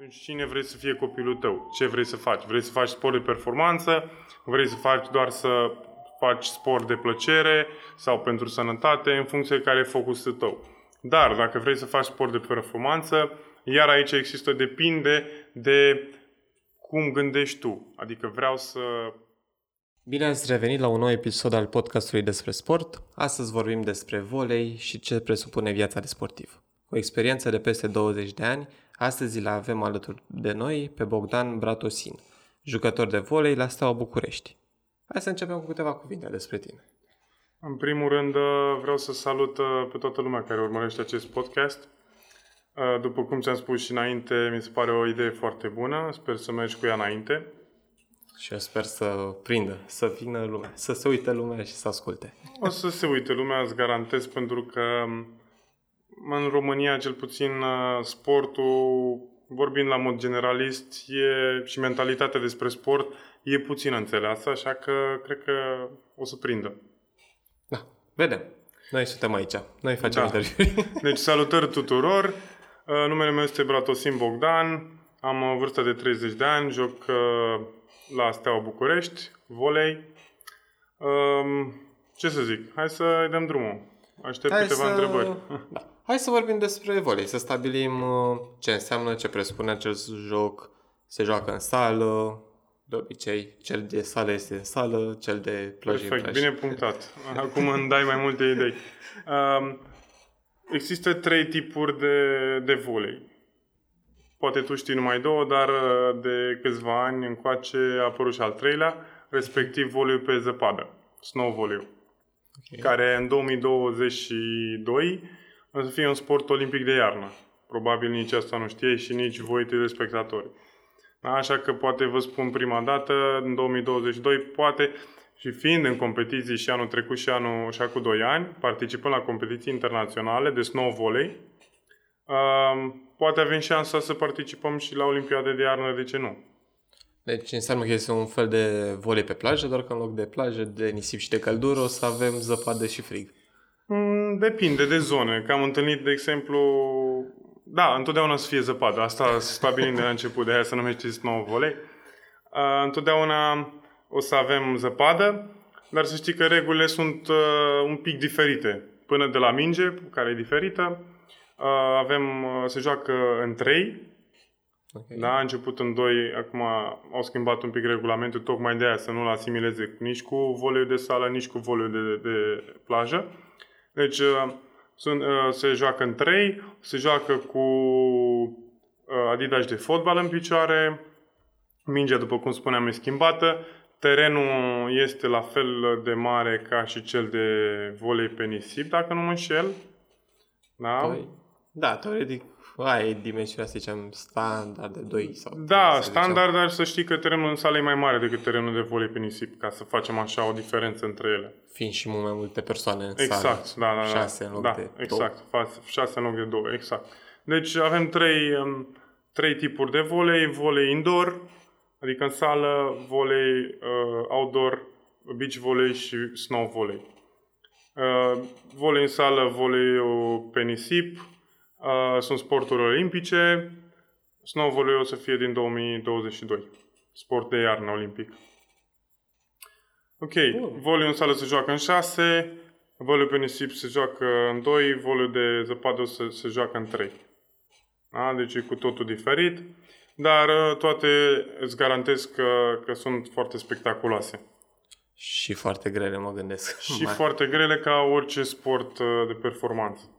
Deci cine vrei să fie copilul tău? Ce vrei să faci? Vrei să faci sport de performanță? Vrei să faci doar să faci sport de plăcere sau pentru sănătate, în funcție de care e focusul tău. Dar dacă vrei să faci sport de performanță, iar aici există, depinde de cum gândești tu. Adică vreau să... Bine ați revenit la un nou episod al podcastului despre sport. Astăzi vorbim despre volei și ce presupune viața de sportiv. Cu experiență de peste 20 de ani, astăzi îl avem alături de noi pe Bogdan Bratosin, jucător de volei la Steaua București. Hai să începem cu câteva cuvinte despre tine. În primul rând, vreau să salut uh, pe toată lumea care urmărește acest podcast. Uh, după cum ți-am spus și înainte, mi se pare o idee foarte bună. Sper să mergi cu ea înainte. Și eu sper să prindă, să vină lumea, să se uite lumea și să asculte. O să se uite lumea, îți garantez, pentru că în România, cel puțin, uh, sportul, vorbind la mod generalist, e, și mentalitatea despre sport, e puțin înțeleasă, așa că cred că o să prindă. Da, vedem. Noi suntem aici. Noi facem da. interviuri. Deci salutări tuturor. Uh, numele meu este Bratosim Bogdan. Am o vârstă de 30 de ani. Joc uh, la Steaua București, volei. Um, ce să zic? Hai să dăm drumul. Aștept Hai câteva să... întrebări. Da. Hai să vorbim despre volei, să stabilim uh, ce înseamnă, ce presupune acest joc, se joacă în sală, de obicei, cel de sală este în sală, cel de plajă Perfect, bine punctat. Acum îmi dai mai multe idei. Um, există trei tipuri de, de volei. Poate tu știi numai două, dar uh, de câțiva ani încoace a apărut și al treilea, respectiv voleiul pe zăpadă, snow volley okay. care în 2022 o să fie un sport olimpic de iarnă. Probabil nici asta nu știe și nici voi, spectatori. Așa că poate vă spun prima dată, în 2022, poate și fiind în competiții și anul trecut și anul și acum 2 ani, participând la competiții internaționale de snow volley, poate avem șansa să participăm și la Olimpiade de iarnă, de ce nu? Deci înseamnă că este un fel de volei pe plajă, doar că în loc de plajă, de nisip și de căldură, o să avem zăpadă și frig. Mm, depinde de zone. Că am întâlnit, de exemplu, da, întotdeauna să fie zăpadă. Asta stabilim de la început, de aia să numește nou volei. Uh, întotdeauna o să avem zăpadă, dar să știi că regulile sunt uh, un pic diferite. Până de la minge, care e diferită, uh, avem, uh, se joacă în trei, Okay. Da, a început în doi, acum au schimbat un pic regulamentul tocmai de aia să nu-l asimileze nici cu voleiul de sală, nici cu voleiul de, de plajă. Deci uh, sunt, uh, se joacă în trei, se joacă cu uh, Adidas de fotbal în picioare, mingea, după cum spuneam, e schimbată, terenul este la fel de mare ca și cel de volei pe nisip, dacă nu mă înșel. Da? Păi, da, teoretic Aia e dimensiunea, să zicem, standard de 2 sau Da, standard, dar să știi că terenul în sală e mai mare decât terenul de volei pe nisip, ca să facem așa o diferență între ele. Fiind și mult mai multe persoane în exact, sală. da, da, da. Șase în loc da, de exact, două. șase în loc de două, exact. Deci avem trei, um, trei tipuri de volei, volei indoor, adică în sală, volei uh, outdoor, beach volley și snow volley. Uh, volei în sală, volei pe nisip, Uh, sunt sporturi olimpice. Snow volley o să fie din 2022. Sport de iarnă olimpic. Ok, uh. volley în sală se joacă în 6, volley pe nisip se joacă în 2, volley de zăpadă se, se joacă în 3. Da? Deci e cu totul diferit, dar uh, toate îți garantez că, că sunt foarte spectaculoase. Și foarte grele, mă gândesc. Și Mai. foarte grele ca orice sport uh, de performanță.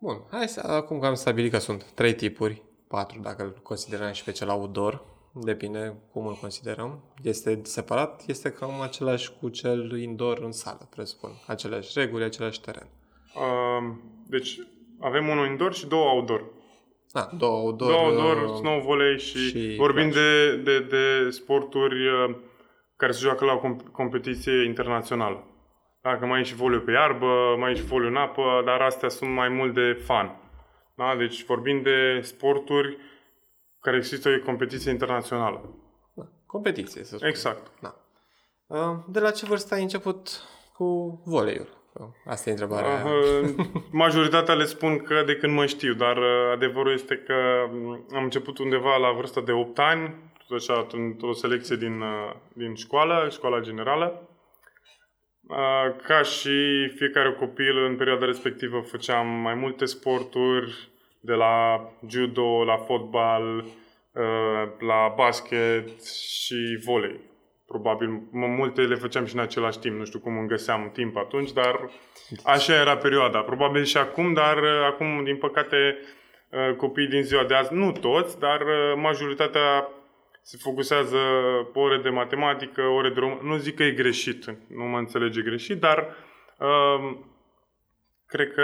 Bun, hai să, acum că am stabilit că sunt trei tipuri, patru dacă îl considerăm și pe cel outdoor, depinde cum îl considerăm. Este separat, este cam același cu cel indoor în sală, presupun. Aceleași reguli, același teren. Uh, deci avem unul indoor și două outdoor. Da, două outdoor. Două outdoor, uh, snow volley și, și vorbim de, de, de sporturi uh, care se joacă la o competiție internațională. Dacă mai e și foliu pe iarbă, mai e și foliu în apă, dar astea sunt mai mult de fan. Da? Deci vorbim de sporturi care există o competiție internațională. Da. Competiție, să spun. Exact. Da. Uh, de la ce vârstă ai început cu voleiul? Că asta e întrebarea. Uh, majoritatea le spun că de când mă știu, dar uh, adevărul este că mm, am început undeva la vârsta de 8 ani, tot așa, într-o selecție din, uh, din școală, școala generală. Uh, ca și fiecare copil, în perioada respectivă făceam mai multe sporturi, de la judo, la fotbal, uh, la basket și volei. Probabil multe le făceam și în același timp, nu știu cum îmi găseam timp atunci, dar așa era perioada. Probabil și acum, dar uh, acum, din păcate, copiii din ziua de azi, nu toți, dar majoritatea se focusează pe ore de matematică, ore de română. Nu zic că e greșit, nu mă înțelege greșit, dar uh, cred că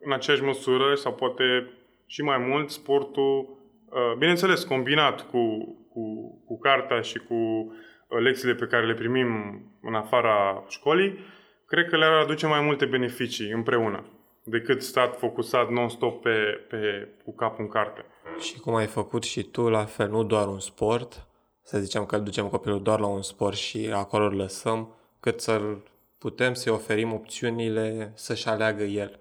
în aceeași măsură sau poate și mai mult sportul, uh, bineînțeles, combinat cu, cu, cu cartea și cu uh, lecțiile pe care le primim în afara școlii, cred că le-ar aduce mai multe beneficii împreună decât stat focusat non-stop pe, pe, cu capul în carte. Și cum ai făcut și tu, la fel, nu doar un sport, să zicem că îl ducem copilul doar la un sport și acolo îl lăsăm, cât să putem să-i oferim opțiunile să-și aleagă el.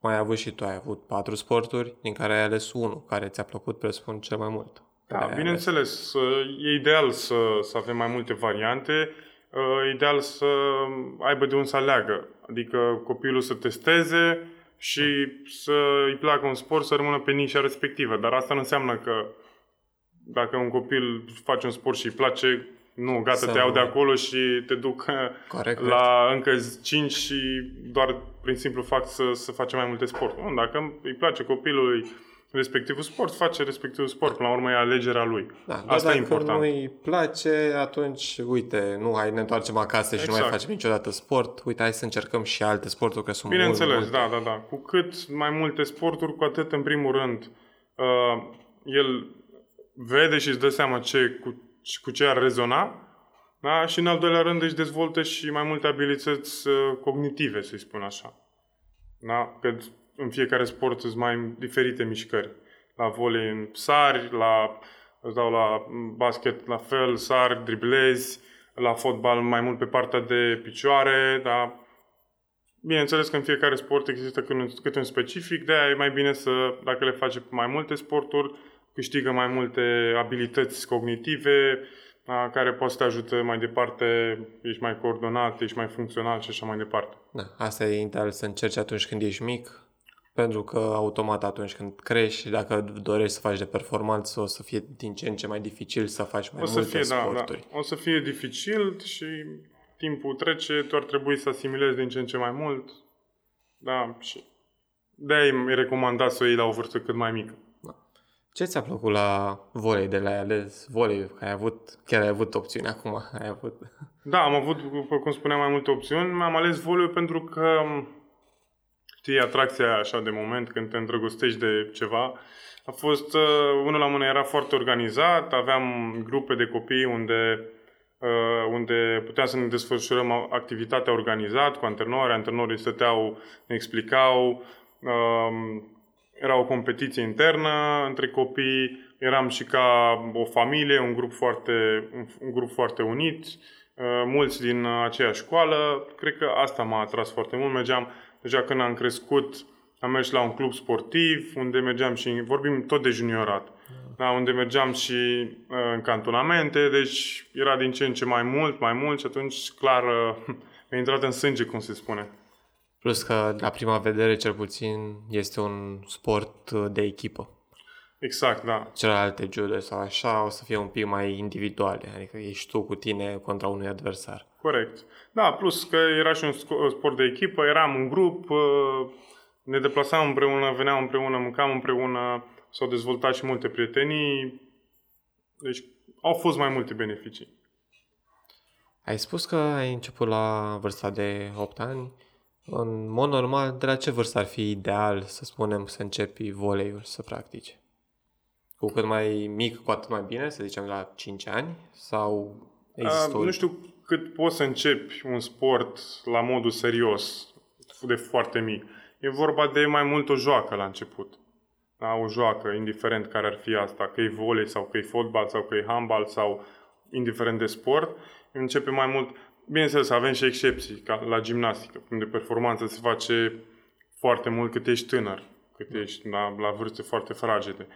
Cum ai avut și tu, ai avut patru sporturi, din care ai ales unul, care ți-a plăcut, presupun, cel mai mult. Da, bineînțeles, e ideal să, să avem mai multe variante, e ideal să aibă de unde să aleagă, adică copilul să testeze, și să îi placă un sport, să rămână pe nișa respectivă. Dar asta nu înseamnă că dacă un copil face un sport și îi place, nu, gata, să te iau de acolo și te duc corect, la corect. încă 5 și doar prin simplu fapt să, să facem mai multe sport. Nu, dacă îi place copilului respectivul sport, face respectivul sport. Până la urmă e alegerea lui. Da, Asta dacă e important. nu îi place, atunci, uite, nu, hai ne întoarcem acasă exact. și nu mai exact. facem niciodată sport. Uite, hai să încercăm și alte sporturi, că sunt Bineînțeles, mult, da, da, da. Cu cât mai multe sporturi, cu atât, în primul rând, uh, el vede și își dă seama ce, cu, cu ce ar rezona, da? și în al doilea rând își dezvoltă și mai multe abilități uh, cognitive, să-i spun așa. Da? Că în fiecare sport sunt mai diferite mișcări. La volei în sari, la, îți dau la basket la fel, sari, driblezi, la fotbal mai mult pe partea de picioare, dar bineînțeles că în fiecare sport există câte un specific, de aia e mai bine să, dacă le face mai multe sporturi, câștigă mai multe abilități cognitive, care poate să te ajute mai departe, ești mai coordonat, ești mai funcțional și așa mai departe. Da, asta e interesant să încerci atunci când ești mic, pentru că automat atunci când crești, dacă dorești să faci de performanță, o să fie din ce în ce mai dificil să faci mai o să multe fie, sporturi. Da, da. O să fie dificil și timpul trece, tu ar trebui să asimilezi din ce în ce mai mult. Da, și de-aia e recomandat să o iei la o vârstă cât mai mică. Da. Ce ți-a plăcut la volei de la ales volei? Că ai avut, chiar ai avut opțiuni acum, ai avut... Da, am avut, cum spuneam, mai multe opțiuni. Am ales volei pentru că știi, atracția așa de moment când te îndrăgostești de ceva. A fost, uh, unul la mână era foarte organizat, aveam grupe de copii unde, uh, unde puteam să ne desfășurăm activitatea organizat cu antrenori, antrenorii stăteau, ne explicau, uh, era o competiție internă între copii, eram și ca o familie, un grup foarte, un grup foarte unit, uh, mulți din aceeași școală. Cred că asta m-a atras foarte mult. Mergeam Deja când am crescut, am mers la un club sportiv, unde mergeam și, vorbim tot de juniorat, da, unde mergeam și uh, în cantonamente, deci era din ce în ce mai mult, mai mult și atunci, clar, uh, mi-a intrat în sânge, cum se spune. Plus că, la prima vedere, cel puțin, este un sport uh, de echipă. Exact, da. Celelalte judo sau așa o să fie un pic mai individuale, adică ești tu cu tine contra unui adversar. Corect. Da, plus că era și un sport de echipă, eram în grup, uh, ne deplasam împreună, veneam împreună, mâncam împreună, s-au dezvoltat și multe prietenii. Deci au fost mai multe beneficii. Ai spus că ai început la vârsta de 8 ani. În mod normal, de la ce vârstă ar fi ideal, să spunem, să începi voleiul să practici? Cu cât mai mic, cu atât mai bine, să zicem la 5 ani? Sau există uh, Nu știu cât poți să începi un sport la modul serios, de foarte mic. E vorba de mai mult o joacă la început. Da, o joacă, indiferent care ar fi asta, că e volei sau că e fotbal sau că e handbal sau indiferent de sport, începe mai mult. bineînțeles, avem și excepții, ca la gimnastică, unde performanța se face foarte mult cât ești tânăr, cât ești la, la vârste foarte fragede.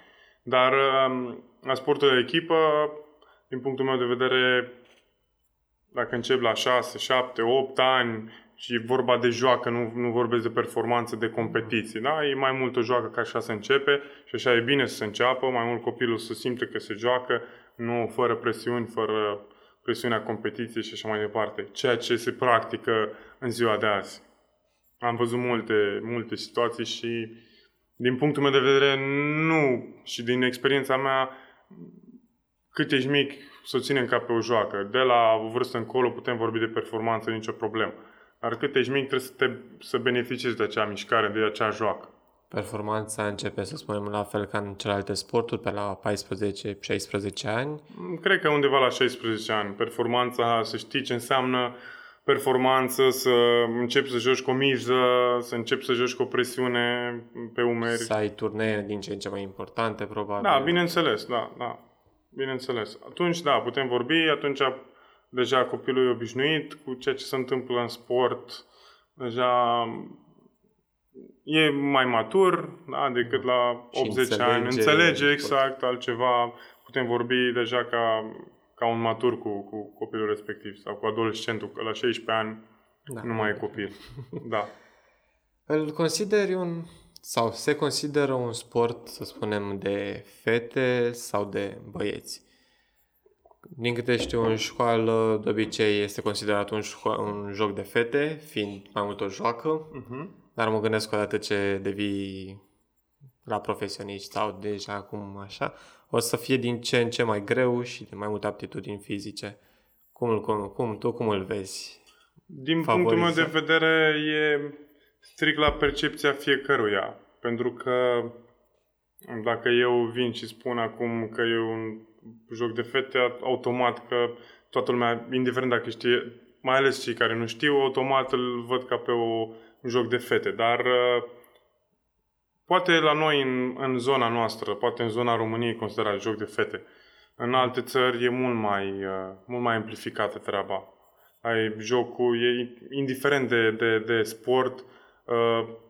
Dar um, la sportul de echipă, din punctul meu de vedere, dacă încep la 6, 7, 8 ani și e vorba de joacă, nu, nu vorbesc de performanță, de competiții, da? E mai mult o joacă ca așa se începe și așa e bine să se înceapă, mai mult copilul să simte că se joacă, nu fără presiuni, fără presiunea competiției și așa mai departe. Ceea ce se practică în ziua de azi. Am văzut multe, multe situații și din punctul meu de vedere nu și din experiența mea cât ești mic să o ținem ca pe o joacă. De la o vârstă încolo putem vorbi de performanță, nicio problemă. Dar cât ești mic trebuie să, te, să beneficiezi de acea mișcare, de acea joacă. Performanța începe, să spunem, la fel ca în celelalte sporturi, pe la 14-16 ani? Cred că undeva la 16 ani. Performanța, să știi ce înseamnă performanță, să începi să joci cu o miză, să începi să joci cu o presiune pe umeri. Să ai turnee din ce în ce mai importante, probabil. Da, bineînțeles, da, da. Bineînțeles. Atunci, da, putem vorbi, atunci deja copilul e obișnuit cu ceea ce se întâmplă în sport, deja e mai matur da, decât la 80 înțelege, ani. Înțelege exact altceva. Putem vorbi deja ca, ca un matur cu, cu copilul respectiv sau cu adolescentul, că la 16 ani da. nu mai e copil. Da. Îl consideri un sau se consideră un sport, să spunem, de fete sau de băieți? Din câte știu, în școală, de obicei, este considerat un, șco- un joc de fete, fiind mai mult o joacă, uh-huh. dar mă gândesc că odată ce devii la profesioniști sau deja acum așa, o să fie din ce în ce mai greu și de mai multe aptitudini fizice. Cum, cum, cum tu cum îl vezi? Din Favoriză? punctul meu de vedere e strict la percepția fiecăruia. Pentru că dacă eu vin și spun acum că e un joc de fete, automat că toată lumea, indiferent dacă știe, mai ales cei care nu știu, automat îl văd ca pe o, un joc de fete. Dar uh, poate la noi în, în zona noastră, poate în zona României considerat joc de fete. În alte țări e mult mai, uh, mult mai amplificată treaba. Ai jocul, e indiferent de, de, de sport, uh,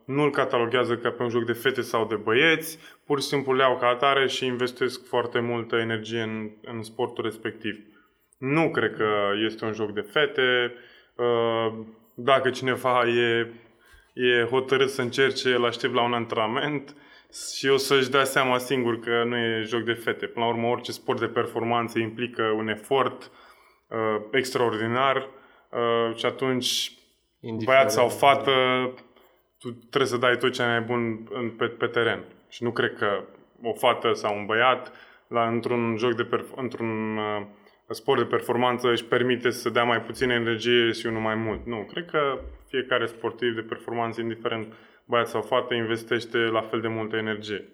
nu-l cataloghează ca pe un joc de fete sau de băieți, pur și simplu le iau ca atare și investesc foarte multă energie în, în sportul respectiv. Nu cred că este un joc de fete. Uh, dacă cineva e, e hotărât să încerce, îl aștept la un antrenament și o să-și dea seama singur că nu e joc de fete. Până la urmă, orice sport de performanță implică un efort uh, extraordinar uh, și atunci Indiferent. băiat sau fată tu trebuie să dai tot ce ai mai bun în, pe, pe teren. Și nu cred că o fată sau un băiat la, într-un joc de perf- într-un uh, sport de performanță își permite să dea mai puțină energie și unul mai mult. Nu, cred că fiecare sportiv de performanță, indiferent băiat sau fată, investește la fel de multă energie.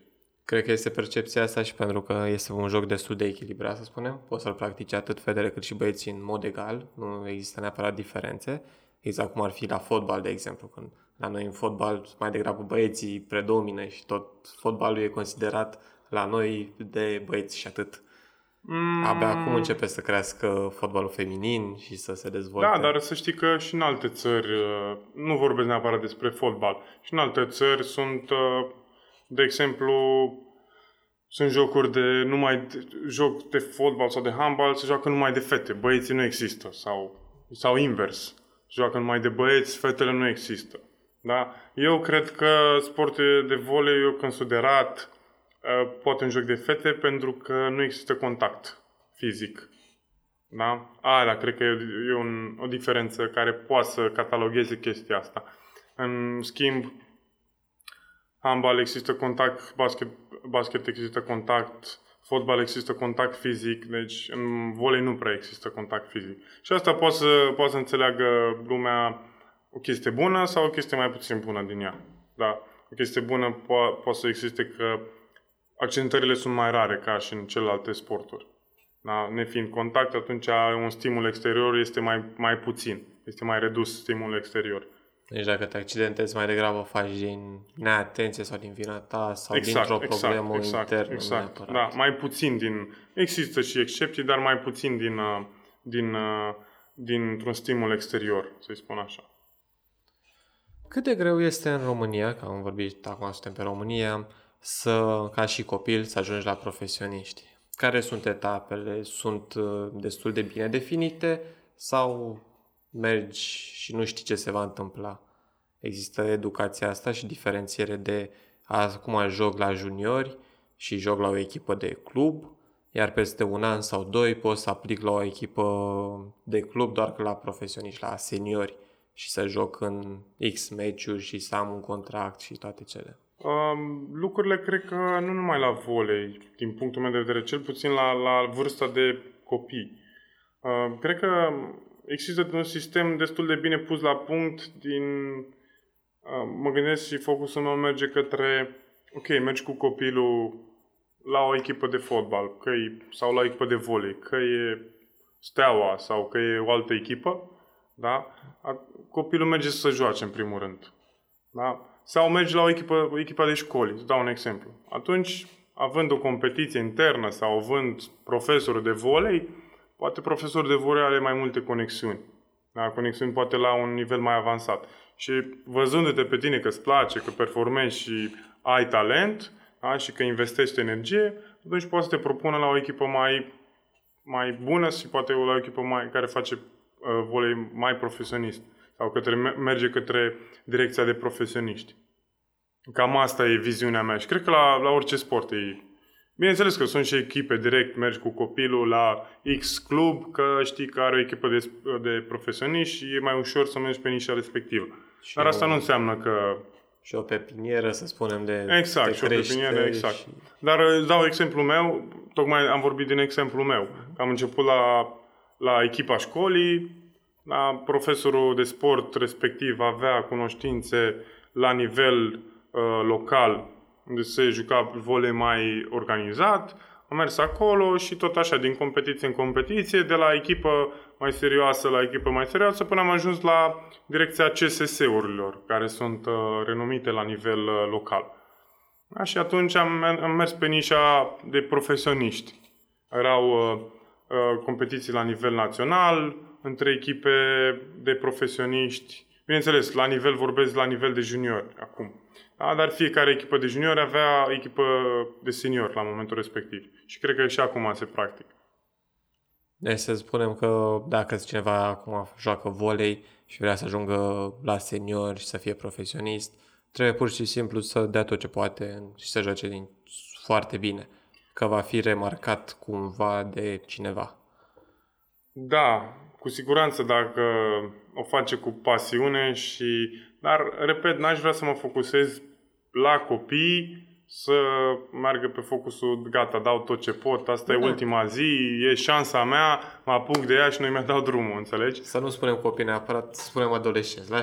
Cred că este percepția asta și pentru că este un joc destul de echilibrat, să spunem. Poți să-l practici atât fedele cât și băieții în mod egal, nu există neapărat diferențe. Exact cum ar fi la fotbal, de exemplu, când la noi în fotbal mai degrabă băieții predomină și tot fotbalul e considerat la noi de băieți și atât. Mm. Abia acum începe să crească fotbalul feminin și să se dezvolte. Da, dar să știi că și în alte țări, uh, nu vorbesc neapărat despre fotbal, și în alte țări sunt, uh, de exemplu, sunt jocuri de numai de, joc de fotbal sau de handbal, se joacă numai de fete, băieții nu există sau, sau invers. Joacă numai de băieți, fetele nu există. Da? Eu cred că sportul de volei e considerat uh, poate un joc de fete pentru că nu există contact fizic. Da? Aia cred că e, un, o diferență care poate să catalogheze chestia asta. În schimb, handbal există contact, basket, basket există contact, fotbal există contact fizic, deci în volei nu prea există contact fizic. Și asta poate să, poate să înțeleagă lumea o chestie bună sau o chestie mai puțin bună din ea. Da, o chestie bună po- poate să existe că accidentările sunt mai rare ca și în celelalte sporturi. Da? Nefiind contact, atunci un stimul exterior este mai, mai puțin, este mai redus stimulul exterior. Deci dacă te accidentezi mai degrabă faci din neatenție sau din vina ta sau exact, dintr-o exact, problemă exact, internă. Exact, neapărat. da, mai puțin din... Există și excepții, dar mai puțin din, uh, din uh, dintr-un stimul exterior, să-i spun așa. Cât de greu este în România, că am vorbit, acum suntem pe România, să, ca și copil, să ajungi la profesioniști? Care sunt etapele? Sunt uh, destul de bine definite sau mergi și nu știi ce se va întâmpla? Există educația asta și diferențiere de acum joc la juniori și joc la o echipă de club, iar peste un an sau doi pot să aplic la o echipă de club doar că la profesioniști, la seniori și să joc în X meciuri și să am un contract și toate cele. Um, lucrurile cred că nu numai la volei, din punctul meu de vedere, cel puțin la, la vârsta de copii. Uh, cred că există un sistem destul de bine pus la punct din... Uh, mă gândesc și focusul meu merge către... Ok, mergi cu copilul la o echipă de fotbal că e, sau la o echipă de volei, că e steaua sau că e o altă echipă, da? copilul merge să joace în primul rând. Da? Sau merge la o echipă, o echipă de școli, să dau un exemplu. Atunci, având o competiție internă sau având profesor de volei, poate profesorul de volei are mai multe conexiuni. Da? Conexiuni poate la un nivel mai avansat. Și văzându-te pe tine că îți place, că performezi și ai talent da? și că investești energie, atunci poți să te propună la o echipă mai, mai bună și poate la o echipă mai, care face uh, volei mai profesionist sau către, merge către direcția de profesioniști. Cam asta e viziunea mea și cred că la, la orice sport e... Bineînțeles că sunt și echipe direct, mergi cu copilul la X club, că știi că are o echipă de, de profesioniști și e mai ușor să mergi pe nișa respectivă. Și Dar asta o, nu înseamnă că... Și o pepinieră, să spunem, de Exact, și o pepinieră, exact. Și... Dar îți dau exemplu meu, tocmai am vorbit din exemplu meu. Am început la, la echipa școlii, la profesorul de sport respectiv avea cunoștințe la nivel uh, local, unde se juca volei mai organizat, am mers acolo și tot așa, din competiție în competiție, de la echipă mai serioasă la echipă mai serioasă, până am ajuns la direcția CSS-urilor, care sunt uh, renumite la nivel uh, local. Da, și atunci am, am mers pe nișa de profesioniști. Erau uh, uh, competiții la nivel național, între echipe de profesioniști. Bineînțeles, la nivel, vorbesc la nivel de junior acum. Da? Dar fiecare echipă de junior avea echipă de senior la momentul respectiv. Și cred că și acum se practică. Deci să spunem că dacă cineva acum joacă volei și vrea să ajungă la senior și să fie profesionist, trebuie pur și simplu să dea tot ce poate și să joace din foarte bine, că va fi remarcat cumva de cineva. Da, cu siguranță dacă o face cu pasiune și... Dar, repet, n-aș vrea să mă focusez la copii, să meargă pe focusul, gata, dau tot ce pot, asta da. e ultima zi, e șansa mea, mă apuc de ea și noi mi-a dat drumul, înțelegi? Să nu spunem copii neapărat, să spunem adolescenți, la 16-17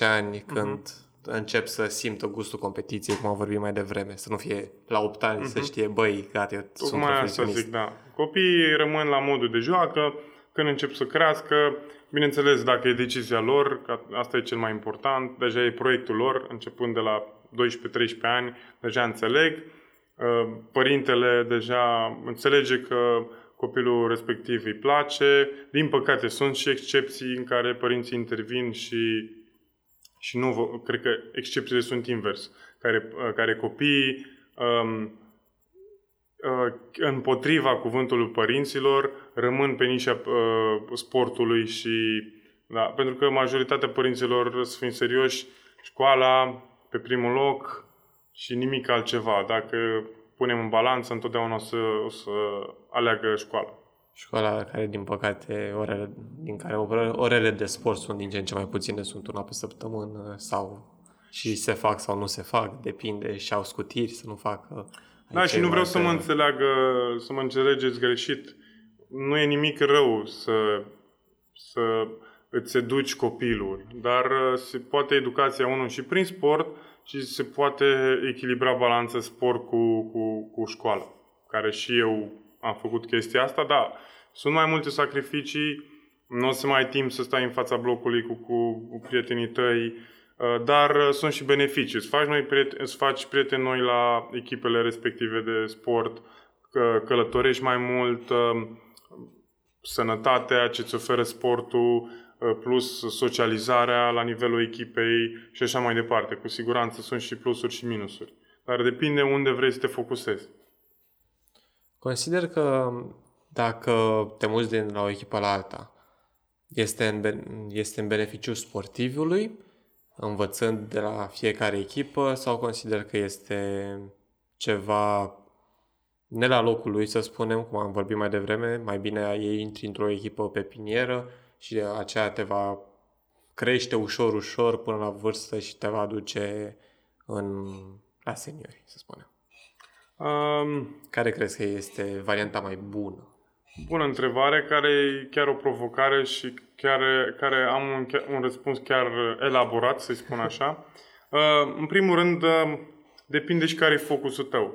ani, uh-huh. când încep să simtă gustul competiției, cum am vorbit mai devreme, să nu fie la 8 ani, uh-huh. să mhm. știe, băi, gata, eu sunt mai asta zic, da. Copiii rămân la modul de joacă, când încep să crească, bineînțeles, dacă e decizia lor, că asta e cel mai important, deja e proiectul lor, începând de la 12-13 ani, deja înțeleg, uh, părintele deja înțelege că copilul respectiv îi place. Din păcate, sunt și excepții în care părinții intervin și și nu, cred că excepțiile sunt invers, care, uh, care copiii um, uh, împotriva cuvântului părinților rămân pe nișa uh, sportului și da, pentru că majoritatea părinților, să fim serioși, școala pe primul loc și nimic altceva. Dacă punem în balanță, întotdeauna o să, o să aleagă școala. Școala care, din păcate, orele, din care orele de sport sunt din ce în ce mai puține, sunt una pe săptămână sau și se fac sau nu se fac, depinde și au scutiri să nu facă. Da, și nu vreau să mă înțeleagă, să mă înțelegeți greșit. Nu e nimic rău să, să îți educi copilul, dar se poate educația unul și prin sport și se poate echilibra balanța sport cu, cu, cu școală, care și eu am făcut chestia asta, da, sunt mai multe sacrificii, nu o să mai ai timp să stai în fața blocului cu, cu, cu prietenii tăi, uh, dar uh, sunt și beneficii. Îți faci, noi prieteni, îți faci prieteni noi la echipele respective de sport, că călătorești mai mult, uh, sănătatea, ce îți oferă sportul, uh, plus socializarea la nivelul echipei și așa mai departe. Cu siguranță sunt și plusuri și minusuri. Dar depinde unde vrei să te focusezi. Consider că dacă te muți din la o echipă la alta, este în, este în beneficiu sportivului, învățând de la fiecare echipă, sau consider că este ceva ne la locul lui, să spunem, cum am vorbit mai devreme, mai bine ei intri într-o echipă pepinieră și aceea te va crește ușor, ușor până la vârstă și te va aduce în, la seniori, să spunem. Um, care crezi că este varianta mai bună? Bună întrebare, care e chiar o provocare și chiar, care am un, un răspuns chiar elaborat, să-i spun așa. Uh, în primul rând, uh, depinde și care e focusul tău.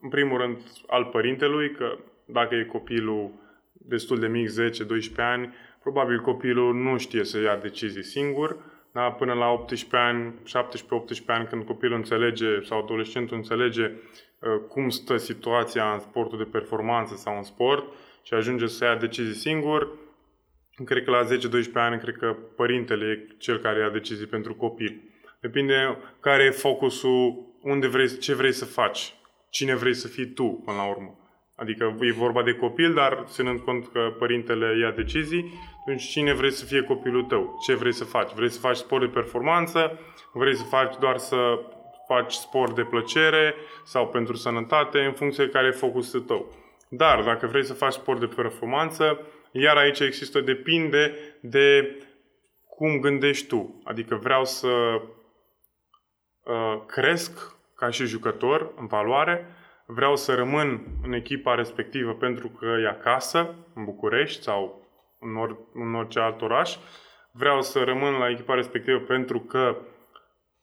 În primul rând, al părintelui, că dacă e copilul destul de mic, 10-12 ani, probabil copilul nu știe să ia decizii singur, da? până la 18 ani, 17-18 ani, când copilul înțelege sau adolescentul înțelege uh, cum stă situația în sportul de performanță sau în sport, și ajunge să ia decizii singur, cred că la 10-12 ani, cred că părintele e cel care ia decizii pentru copil. Depinde care e focusul, unde vrei, ce vrei să faci, cine vrei să fii tu până la urmă. Adică e vorba de copil, dar ținând cont că părintele ia decizii, atunci cine vrei să fie copilul tău? Ce vrei să faci? Vrei să faci sport de performanță? Vrei să faci doar să faci sport de plăcere sau pentru sănătate, în funcție de care e focusul tău. Dar dacă vrei să faci sport de performanță, iar aici există, depinde de cum gândești tu. Adică vreau să uh, cresc ca și jucător în valoare, vreau să rămân în echipa respectivă pentru că e acasă, în București sau în, or, în orice alt oraș, vreau să rămân la echipa respectivă pentru că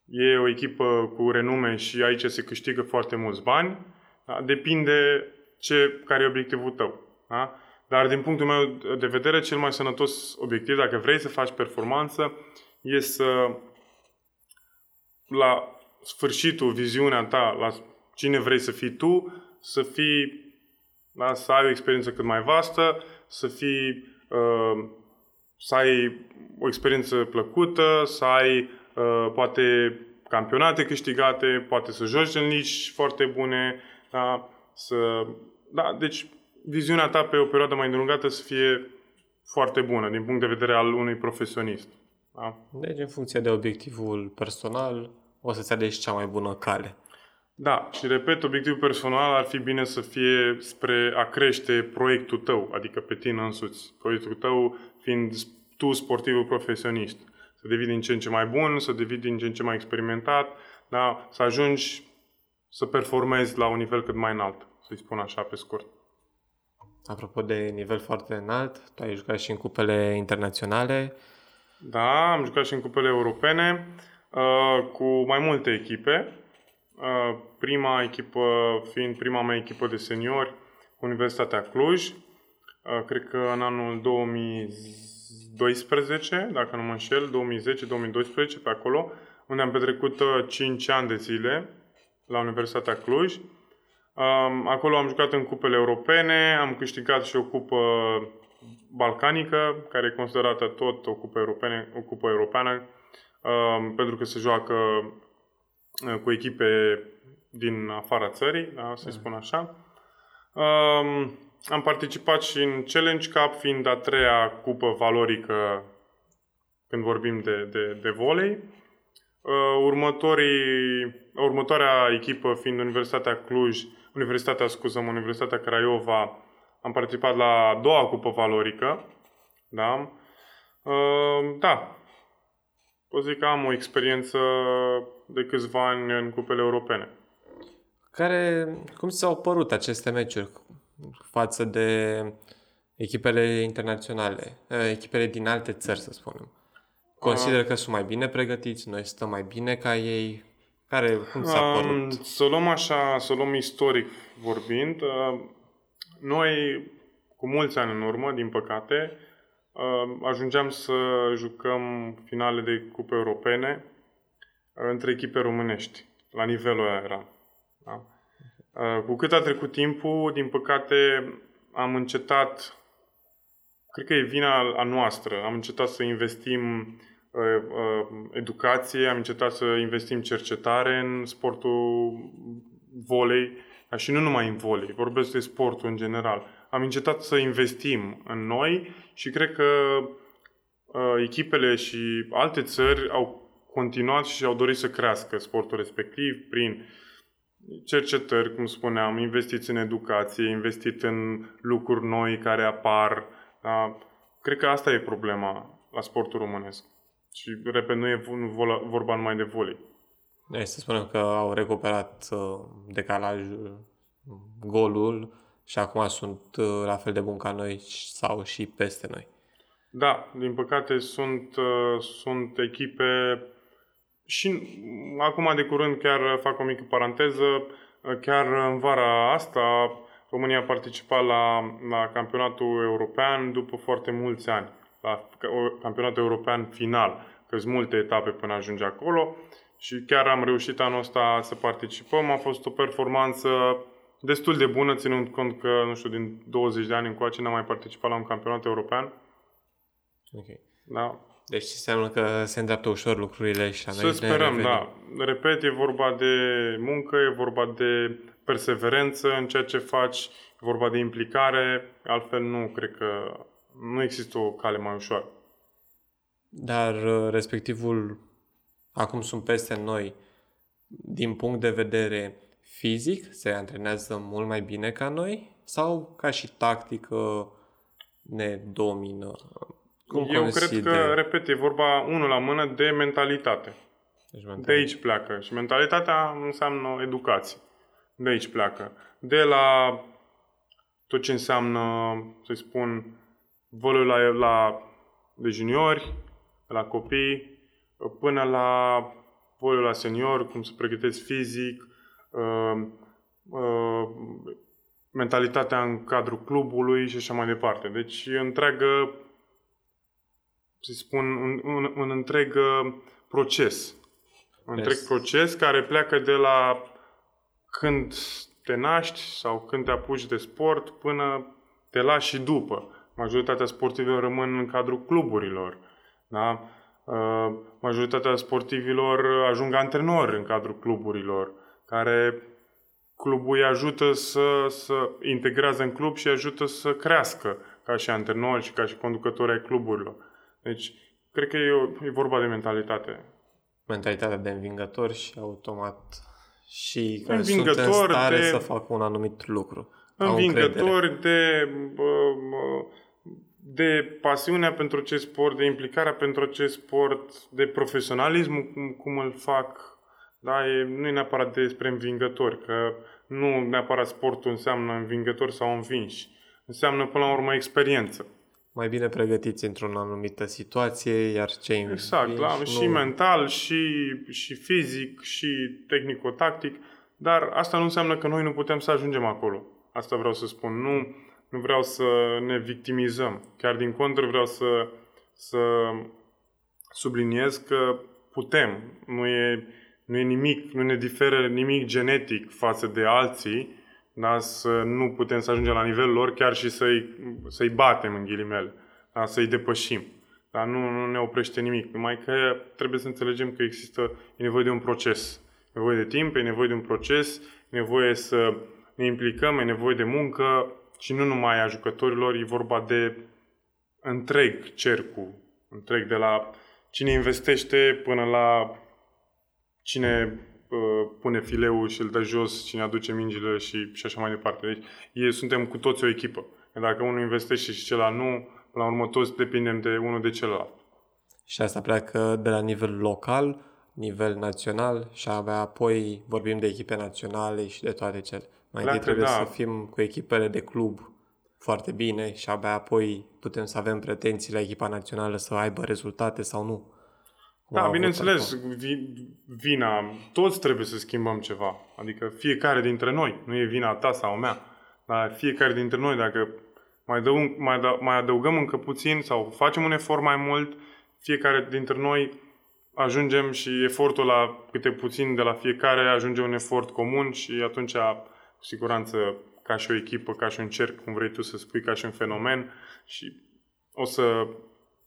e o echipă cu renume și aici se câștigă foarte mulți bani. Da? Depinde ce, care e obiectivul tău. Da? Dar din punctul meu de vedere, cel mai sănătos obiectiv, dacă vrei să faci performanță, e să la sfârșitul, viziunea ta, la cine vrei să fii tu, să fii, da, să ai o experiență cât mai vastă, să fii, uh, să ai o experiență plăcută, să ai uh, poate campionate câștigate, poate să joci în lici foarte bune, da? să da, deci viziunea ta pe o perioadă mai îndelungată să fie foarte bună din punct de vedere al unui profesionist. Da? Deci, în funcție de obiectivul personal, o să-ți alegi cea mai bună cale. Da, și repet, obiectivul personal ar fi bine să fie spre a crește proiectul tău, adică pe tine însuți. Proiectul tău fiind tu sportivul profesionist. Să devii din ce în ce mai bun, să devii din ce în ce mai experimentat, da? să ajungi să performezi la un nivel cât mai înalt să-i spun așa pe scurt. Apropo de nivel foarte înalt, tu ai jucat și în cupele internaționale. Da, am jucat și în cupele europene uh, cu mai multe echipe. Uh, prima echipă fiind prima mea echipă de seniori cu Universitatea Cluj. Uh, cred că în anul 2012, dacă nu mă înșel, 2010-2012, pe acolo, unde am petrecut 5 ani de zile la Universitatea Cluj. Um, acolo am jucat în cupele europene, am câștigat și o cupă balcanică, care e considerată tot o cupă, europene, o cupă europeană, um, pentru că se joacă uh, cu echipe din afara țării, da, să mm. spun așa. Um, am participat și în Challenge Cup, fiind a treia cupă valorică când vorbim de, de, de volei. Uh, următorii, următoarea echipă fiind Universitatea Cluj, Universitatea, scuză Universitatea Craiova, am participat la a doua cupă valorică. Da? Uh, da. Pot zic că am o experiență de câțiva ani în cupele europene. Care, cum ți-au părut aceste meciuri față de echipele internaționale, eh, echipele din alte țări, să spunem? Consider uh, că sunt mai bine pregătiți, noi stăm mai bine ca ei. Care, cum s-a părut? Um, să luăm așa, să luăm istoric vorbind, uh, noi, cu mulți ani în urmă, din păcate, uh, ajungeam să jucăm finale de cupe europene uh, între echipe românești. La nivelul ăla era. Da? Cu cât a trecut timpul, din păcate, am încetat cred că e vina a noastră. Am încetat să investim uh, uh, educație, am încetat să investim cercetare în sportul volei, dar și nu numai în volei, vorbesc de sportul în general. Am încetat să investim în noi și cred că uh, echipele și alte țări au continuat și au dorit să crească sportul respectiv prin cercetări, cum spuneam, investiți în educație, investit în lucruri noi care apar. Da? Cred că asta e problema la sportul românesc. Și, repet, nu e vorba numai de volei. Deci să spunem că au recuperat uh, decalajul, golul și acum sunt uh, la fel de bun ca noi sau și peste noi. Da, din păcate sunt, uh, sunt echipe și acum de curând chiar fac o mică paranteză, chiar în vara asta România a participat la, la campionatul european după foarte mulți ani, la campionatul european final, că sunt multe etape până ajunge acolo și chiar am reușit anul ăsta să participăm. A fost o performanță destul de bună, ținând cont că, nu știu, din 20 de ani încoace n-am mai participat la un campionat european. Ok. Da. Deci înseamnă că se îndreaptă ușor lucrurile și Să sperăm, da. Repet, e vorba de muncă, e vorba de perseverență în ceea ce faci, e vorba de implicare, altfel nu cred că nu există o cale mai ușoară. Dar uh, respectivul, acum sunt peste noi, din punct de vedere fizic, se antrenează mult mai bine ca noi sau ca și tactică ne domină? Cum Eu consider? cred că, repet, e vorba unul la mână de mentalitate. Deci mentalitate. De aici pleacă. Și mentalitatea înseamnă educație. De aici pleacă. De la tot ce înseamnă, să spun, volul la, la de juniori, la copii, până la volul la senior, cum să pregătesc fizic, uh, uh, mentalitatea în cadrul clubului și așa mai departe. Deci e întreagă să spun, un, un, un întreg uh, proces. Un întreg yes. proces care pleacă de la când te naști sau când te apuci de sport până te lași și după. Majoritatea sportivilor rămân în cadrul cluburilor. Da? Uh, majoritatea sportivilor ajung antrenori în cadrul cluburilor, care clubul îi ajută să, să integrează în club și ajută să crească ca și antrenori și ca și conducători ai cluburilor. Deci, cred că e, o, e vorba de mentalitate. Mentalitatea de învingător și automat și că învingător sunt în stare de, să facă un anumit lucru. Învingător de, de pasiunea pentru acest sport, de implicarea pentru acest sport, de profesionalismul cum, cum îl fac. Da, e, nu e neapărat despre învingători, că nu neapărat sportul înseamnă învingător sau învinși. Înseamnă până la urmă experiență mai bine pregătiți într-o anumită situație, iar cei Exact, la, nu... și mental, și, și fizic, și tehnico-tactic, dar asta nu înseamnă că noi nu putem să ajungem acolo. Asta vreau să spun. Nu, nu vreau să ne victimizăm. Chiar din contră vreau să, să subliniez că putem. Nu e, nu e nimic, nu ne diferă nimic genetic față de alții, da? să nu putem să ajungem la nivelul lor, chiar și să-i, să-i batem în ghilimele, da? să-i depășim. Dar nu, nu ne oprește nimic. Numai că trebuie să înțelegem că există, e nevoie de un proces. E nevoie de timp, e nevoie de un proces, e nevoie să ne implicăm, e nevoie de muncă și nu numai a jucătorilor, e vorba de întreg cercul, întreg de la cine investește până la cine Uh, pune fileul și îl dă jos, cine aduce mingile și, și așa mai departe. Deci ei, suntem cu toți o echipă. Dacă unul investește și celălalt nu, la urmă toți depindem de unul de celălalt. Și asta pleacă de la nivel local, nivel național și abia apoi vorbim de echipe naționale și de toate cele. Mai întâi trebuie da. să fim cu echipele de club foarte bine și abia apoi putem să avem pretenții la echipa națională să aibă rezultate sau nu. Da, bineînțeles, vina, toți trebuie să schimbăm ceva. Adică fiecare dintre noi, nu e vina ta sau mea, dar fiecare dintre noi, dacă mai, dăug, mai, da, mai adăugăm încă puțin sau facem un efort mai mult, fiecare dintre noi ajungem și efortul la câte puțin de la fiecare ajunge un efort comun și atunci, cu siguranță, ca și o echipă, ca și un cerc, cum vrei tu să spui, ca și un fenomen și o să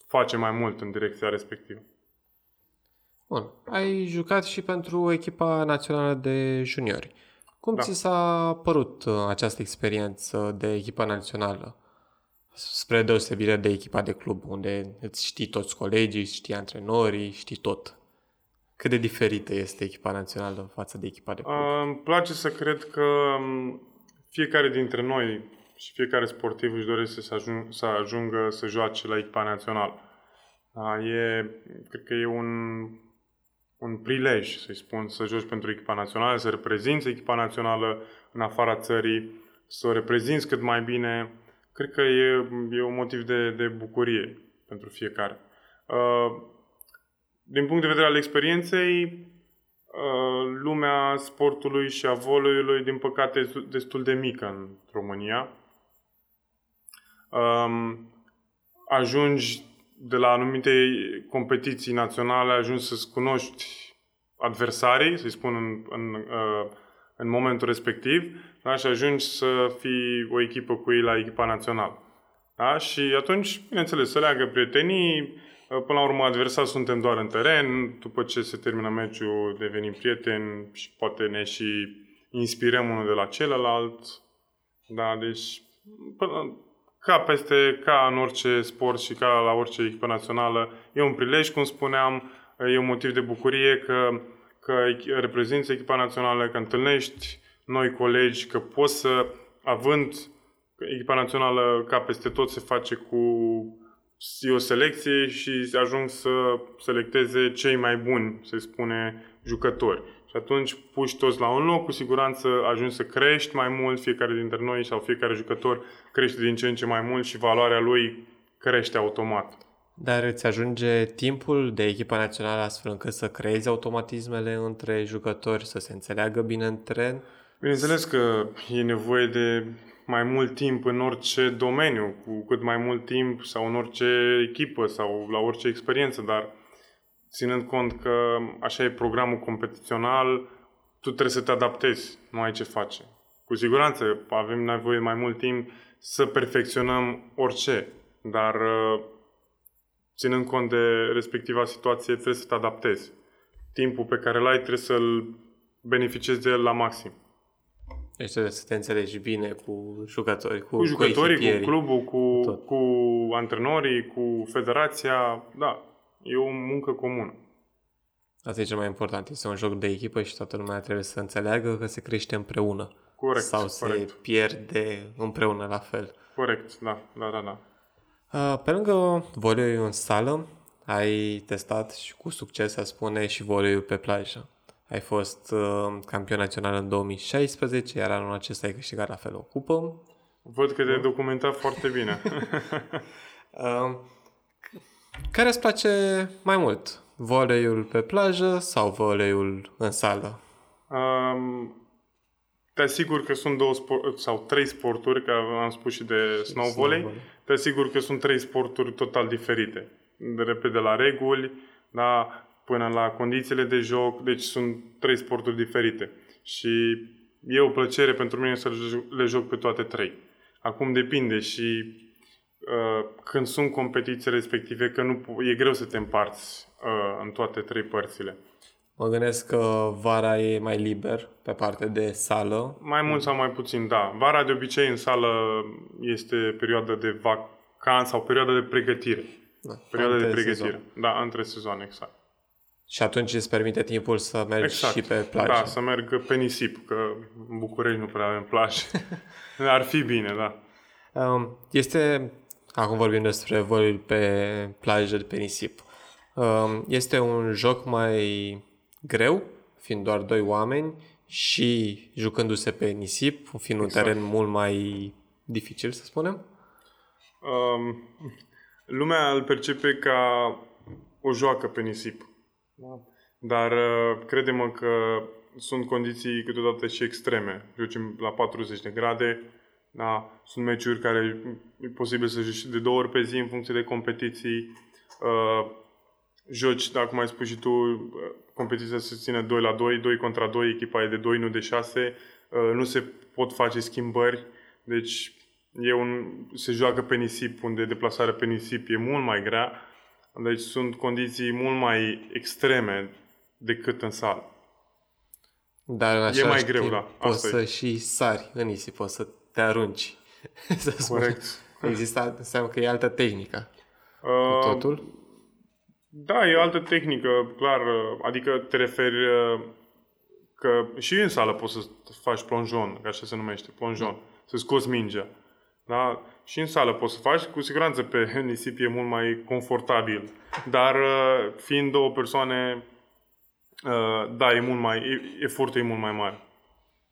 facem mai mult în direcția respectivă. Bun. Ai jucat și pentru echipa națională de juniori. Cum da. ți s-a părut uh, această experiență de echipa națională? Spre deosebire de echipa de club, unde îți știi toți colegii, știi antrenorii, știi tot. Cât de diferită este echipa națională față de echipa de club? Uh, îmi place să cred că um, fiecare dintre noi și fiecare sportiv își dorește să, ajung, să ajungă să joace la echipa națională. Uh, e, cred că e un un prilej, să-i spun, să joci pentru echipa națională, să reprezinți echipa națională în afara țării, să o reprezinți cât mai bine. Cred că e, e un motiv de, de bucurie pentru fiecare. Uh, din punct de vedere al experienței, uh, lumea sportului și a voleiului, din păcate, este destul de mică în România. Um, ajungi de la anumite competiții naționale ajungi să-ți cunoști adversarii, să-i spun în, în, uh, în momentul respectiv, da? și ajungi să fii o echipă cu ei la echipa națională. Da? Și atunci, bineînțeles, să leagă prietenii, uh, până la urmă adversari suntem doar în teren, după ce se termină meciul devenim prieteni și poate ne și inspirăm unul de la celălalt. Da, deci până, ca peste, ca în orice sport și ca la orice echipă națională, e un prilej, cum spuneam, e un motiv de bucurie că, că reprezinți echipa națională, că întâlnești noi colegi, că poți să, având echipa națională ca peste tot se face cu o selecție și ajung să selecteze cei mai buni, se spune, jucători. Și atunci puși toți la un loc, cu siguranță ajungi să crești mai mult, fiecare dintre noi sau fiecare jucător crește din ce în ce mai mult și valoarea lui crește automat. Dar îți ajunge timpul de echipa națională astfel încât să creezi automatismele între jucători, să se înțeleagă bine în tren? Bineînțeles că e nevoie de mai mult timp în orice domeniu, cu cât mai mult timp sau în orice echipă sau la orice experiență, dar ținând cont că așa e programul competițional, tu trebuie să te adaptezi, nu ai ce face. Cu siguranță avem nevoie mai mult timp să perfecționăm orice, dar uh, ținând cont de respectiva situație, trebuie să te adaptezi. Timpul pe care îl ai trebuie să-l beneficiezi de el la maxim. Deci trebuie să te înțelegi bine cu jucătorii, cu, cu jucătorii, cu, cu clubul, cu, cu antrenorii, cu federația. Da, e o muncă comună. Asta e cel mai important. Este un joc de echipă și toată lumea trebuie să înțeleagă că se crește împreună. Corect, Sau corect. se pierde împreună la fel. Corect, da, da, da, da. Pe lângă voleiul în sală, ai testat și cu succes, să spune, și voleiul pe plajă. Ai fost uh, campion național în 2016, iar anul acesta ai câștigat la fel o cupă. Văd că te-ai documentat foarte bine. uh, care îți place mai mult? Voleiul pe plajă sau voleiul în sală? Um, te asigur că sunt două sport, sau trei sporturi, că am spus și de snow volley, te asigur că sunt trei sporturi total diferite. De repede la reguli, da, până la condițiile de joc, deci sunt trei sporturi diferite. Și e o plăcere pentru mine să le joc pe toate trei. Acum depinde și uh, când sunt competiții respective, că nu e greu să te împarți uh, în toate trei părțile. Mă gândesc că vara e mai liber pe partea de sală. Mai mult sau mai puțin, da. Vara de obicei în sală este perioada de vacanță sau perioada de pregătire. Da, perioada de pregătire. Sezon. Da, între sezoane, exact. Și atunci îți permite timpul să mergi exact. și pe plajă. Da, să merg pe nisip, că în București nu prea avem plajă. Ar fi bine, da. Um, este, acum vorbim despre vorbim pe plajă, pe nisip. Um, este un joc mai greu, fiind doar doi oameni și jucându-se pe nisip, fiind exact. un teren mult mai dificil, să spunem? Um, lumea îl percepe ca o joacă pe nisip. Da. Dar uh, credem că sunt condiții câteodată și extreme. Jucim la 40 de grade, da? sunt meciuri care e posibil să joci de două ori pe zi în funcție de competiții. Uh, joci, da, cum ai spus și tu, uh, competiția se ține 2 la 2, 2 contra 2, echipa e de 2, nu de 6, uh, nu se pot face schimbări, deci e un, se joacă pe nisip, unde deplasarea pe nisip e mult mai grea, deci sunt condiții mult mai extreme decât în sală. Dar în E mai timp greu, da, Poți asta să e. și sari în nisip, poți să te arunci. să spun. Corect. Există, înseamnă că e altă tehnică. Uh, Totul? Da, e o altă tehnică, clar. uh, Adică te referi uh, că și în sală poți să faci plonjon, că așa se numește, plonjon, să scoți mingea. Da? Și în sală poți să faci, cu siguranță pe nisip e mult mai confortabil. Dar uh, fiind două persoane, uh, da, e mult mai, e- efortul e mult mai mare.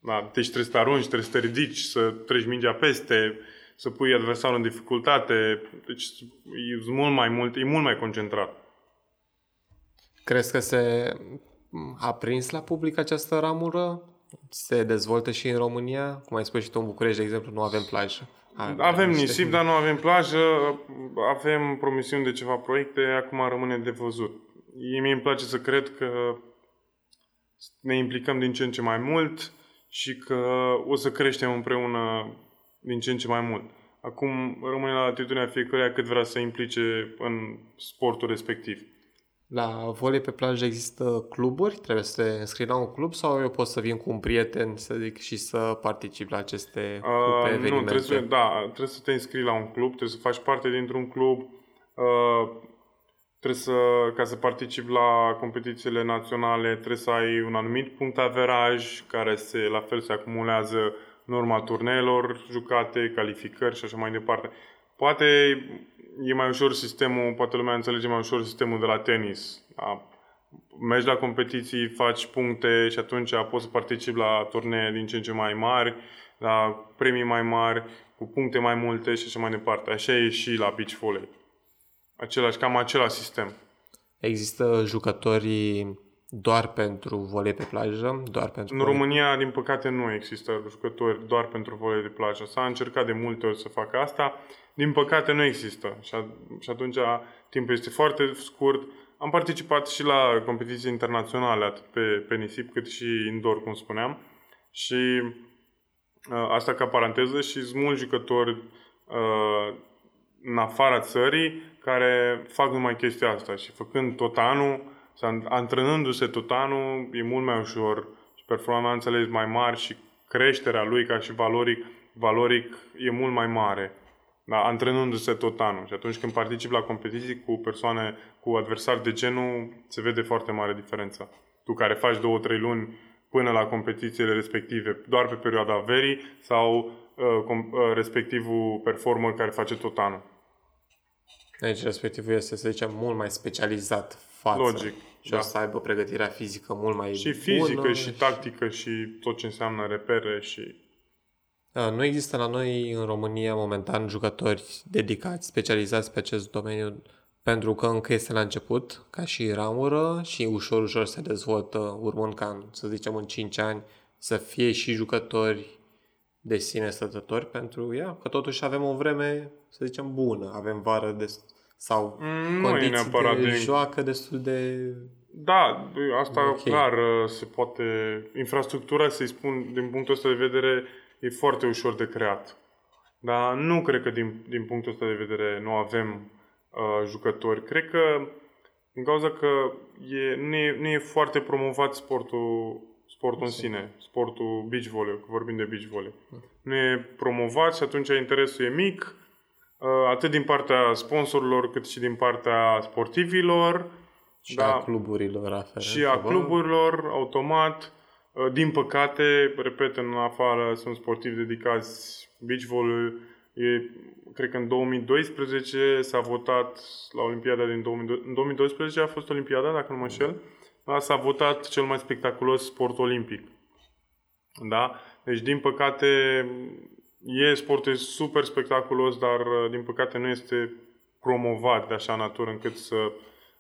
Da, deci trebuie să te arunci, trebuie să te ridici, să treci mingea peste, să pui adversarul în dificultate. Deci e mult mai mult, e mult mai concentrat. Crezi că se a prins la public această ramură? Se dezvoltă și în România? Cum ai spus și tu în București, de exemplu, nu avem plajă. A- Avem niște- nisip, dar nu avem plajă, avem promisiuni de ceva proiecte, acum rămâne de văzut. Mie îmi place să cred că ne implicăm din ce în ce mai mult și că o să creștem împreună din ce în ce mai mult. Acum rămâne la atitudinea fiecăruia cât vrea să implice în sportul respectiv. La volei pe plajă există cluburi? Trebuie să te înscrii la un club sau eu pot să vin cu un prieten, să zic, și să particip la aceste Uh, grupe, nu, evenimente? trebuie să, da, trebuie să te înscrii la un club, trebuie să faci parte dintr-un club, uh, trebuie să, ca să participi la competițiile naționale, trebuie să ai un anumit punct averaj, care se, la fel se acumulează în urma turneelor jucate, calificări și așa mai departe. Poate e mai ușor sistemul, poate lumea înțelege mai ușor sistemul de la tenis. Da? Mergi la competiții, faci puncte și atunci poți să participi la turnee din ce în ce mai mari, la premii mai mari, cu puncte mai multe și așa mai departe. Așa e și la beach volley. Același, cam același sistem. Există jucători doar pentru volei pe plajă? Doar pentru În volei- România, din păcate, nu există jucători doar pentru volei de plajă. S-a încercat de multe ori să facă asta. Din păcate, nu există. Și, a, și atunci timpul este foarte scurt. Am participat și la competiții internaționale, atât pe, pe nisip cât și indoor, cum spuneam. Și uh, asta ca paranteză și sunt mulți jucători uh, în afara țării care fac numai chestia asta și făcând tot anul, sau antrenându-se tot anul, e mult mai ușor și performanțele sunt mai mari și creșterea lui ca și valoric, valoric e mult mai mare. Da, antrenându-se tot anul. Și atunci când particip la competiții cu persoane, cu adversari de genul, se vede foarte mare diferența. Tu care faci două, trei luni până la competițiile respective, doar pe perioada verii, sau uh, com- uh, respectivul performer care face tot anul. Deci respectivul este, să zicem, mult mai specializat față. Logic, Și da. o să aibă pregătirea fizică mult mai Și fizică, bună. și tactică, și tot ce înseamnă repere și... Da, nu există la noi în România momentan jucători dedicați, specializați pe acest domeniu, pentru că încă este la început, ca și ramură și ușor, ușor se dezvoltă, urmând ca, în, să zicem, în 5 ani, să fie și jucători de sine stătători pentru ea, că totuși avem o vreme, să zicem, bună, avem vară de, sau Mm, nu e condiții neapărat de de- joacă destul de... Da, asta Ok. clar uh, se poate... Infrastructura, să-i spun, din punctul ăsta de vedere, e foarte ușor de creat. Dar nu cred că din, din punctul ăsta de vedere nu avem uh, jucători. Cred că din cauza că e, nu, e, nu e foarte promovat sportul, sportul în sine, sportul beach volley, că vorbim de beach volley. Nu e promovat și atunci interesul e mic, uh, atât din partea sponsorilor cât și din partea sportivilor. Și Da. a cluburilor aferente. Și a bă. cluburilor, automat. Uh, Din păcate, repet, în afară sunt sportivi dedicați beach volley. E, cred că în 2012 s-a votat la Olimpiada din 2012. În 2012 a fost Olimpiada, dacă nu mă înșel. Da, s-a votat cel mai spectaculos sport olimpic. Da? Deci, din păcate, e sportul super spectaculos, dar uh, din păcate nu este promovat de așa natură încât să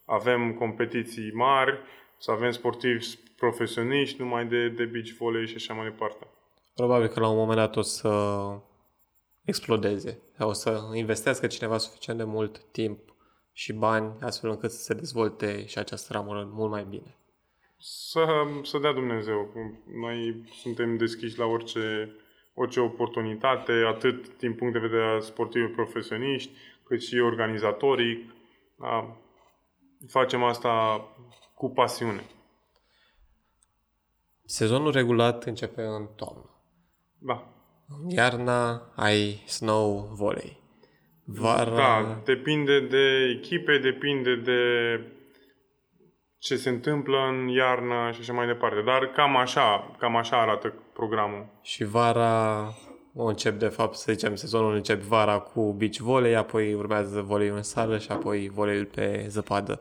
avem competiții mari, să avem sportivi profesioniști numai de, de beach volley și așa mai departe. Probabil că la un moment dat o să explodeze. Sau o să investească cineva suficient de mult timp și bani astfel încât să se dezvolte și această ramură mult mai bine. Să, să dea Dumnezeu. Noi suntem deschiși la orice, orice oportunitate, atât din punct de vedere al sportivi profesioniști, cât și organizatorii. Da? Facem asta cu pasiune. Sezonul regulat începe în toamnă. Da. În iarna ai snow volley. Vara... Da, depinde de echipe, depinde de ce se întâmplă în iarnă și așa mai departe. Dar cam așa, cam așa arată programul. Și vara o încep, de fapt, să zicem, sezonul încep vara cu beach volley, apoi urmează voleiul în sală și apoi voleiul pe zăpadă.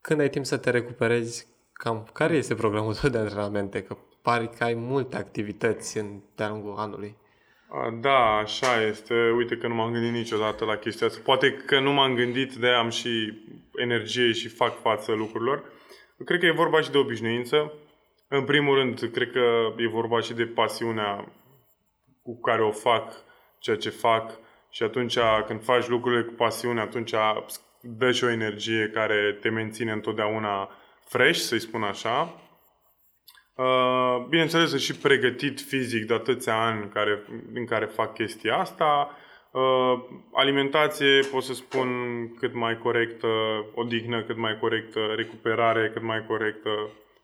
Când ai timp să te recuperezi, cam care este programul tău de antrenamente? Că pare că ai multe activități în, de-a lungul anului. Da, așa este. Uite că nu m-am gândit niciodată la chestia asta. Poate că nu m-am gândit, de am și energie și fac față lucrurilor. Cred că e vorba și de obișnuință. În primul rând, cred că e vorba și de pasiunea cu care o fac, ceea ce fac. Și atunci, când faci lucrurile cu pasiune, atunci dă și o energie care te menține întotdeauna fresh, să-i spun așa. Uh, bineînțeles, și pregătit fizic de atâția ani care, în care fac chestia asta. Uh, alimentație, pot să spun, cât mai corectă, odihnă cât mai corectă, recuperare cât mai corectă.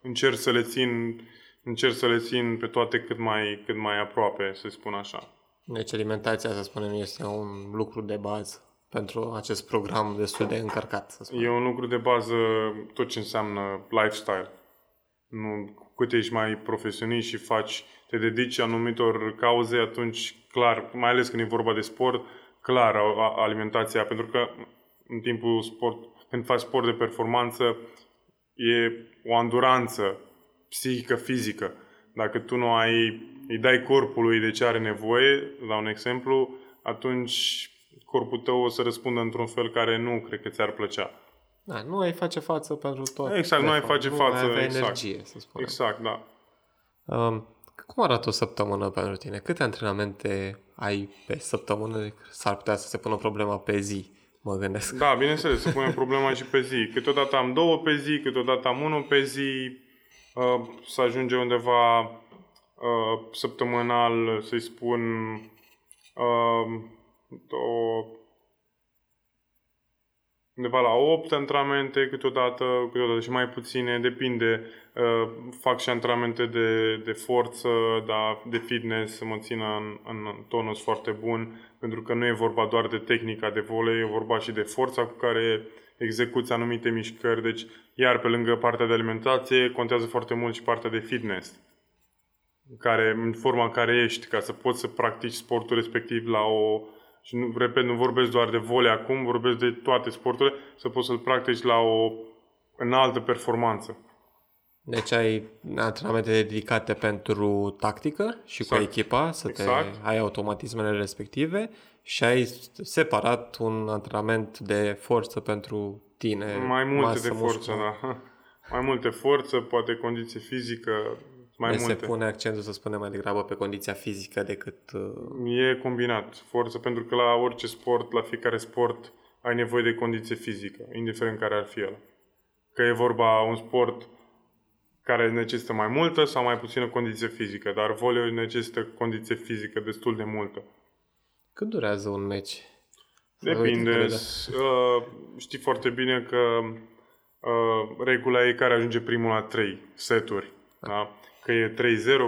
Încerc să le țin, încerc să le țin pe toate cât mai, cât mai aproape, să spun așa. Deci alimentația, să spunem, este un lucru de bază pentru acest program destul de încărcat, să spunem. E un lucru de bază tot ce înseamnă lifestyle. Nu, cât ești mai profesionist și faci, te dedici anumitor cauze, atunci, clar, mai ales când e vorba de sport, clar, alimentația, pentru că în timpul sport, când faci sport de performanță, e o anduranță psihică, fizică. Dacă tu nu ai, îi dai corpului de ce are nevoie, la un exemplu, atunci corpul tău o să răspundă într-un fel care nu cred că ți-ar plăcea. Da, nu ai face față pentru tot. Exact, nu ai face nu față. Ai avea exact. energie, să spunem. Exact, da. Um, cum arată o săptămână pentru tine? Câte antrenamente ai pe săptămână? S-ar putea să se pună problema pe zi, mă gândesc. Da, bineînțeles, se pune problema și pe zi. Câteodată am două pe zi, câteodată am unul pe zi. Uh, să ajunge undeva uh, săptămânal, să-i spun, uh, o, undeva la 8 antrenamente câteodată, câteodată și mai puține, depinde. Uh, fac și antrenamente de, de forță, da, de fitness, să mă țină în, în tonus foarte bun, pentru că nu e vorba doar de tehnica de volei, e vorba și de forța cu care execuți anumite mișcări. Deci, iar pe lângă partea de alimentație, contează foarte mult și partea de fitness care, în forma în care ești, ca să poți să practici sportul respectiv la o și nu, repet, nu vorbesc doar de vole acum, vorbesc de toate sporturile, să poți să-l practici la o înaltă performanță. Deci ai antrenamente dedicate pentru tactică și exact. cu echipa, să exact. te ai automatismele respective și ai separat un antrenament de forță pentru tine. Mai multe de forță, da. Mai multe forță, poate condiție fizică, mai deci multe. se pune accentul, să spunem, mai degrabă pe condiția fizică decât... Uh... E combinat. Forță, pentru că la orice sport, la fiecare sport, ai nevoie de condiție fizică, indiferent care ar fi el. Că e vorba un sport care necesită mai multă sau mai puțină condiție fizică, dar voleiul necesită condiție fizică destul de multă. Cât durează un meci? Depinde. Uh, știi foarte bine că uh, regula e care ajunge primul la 3 seturi. Da? Că e 3-0,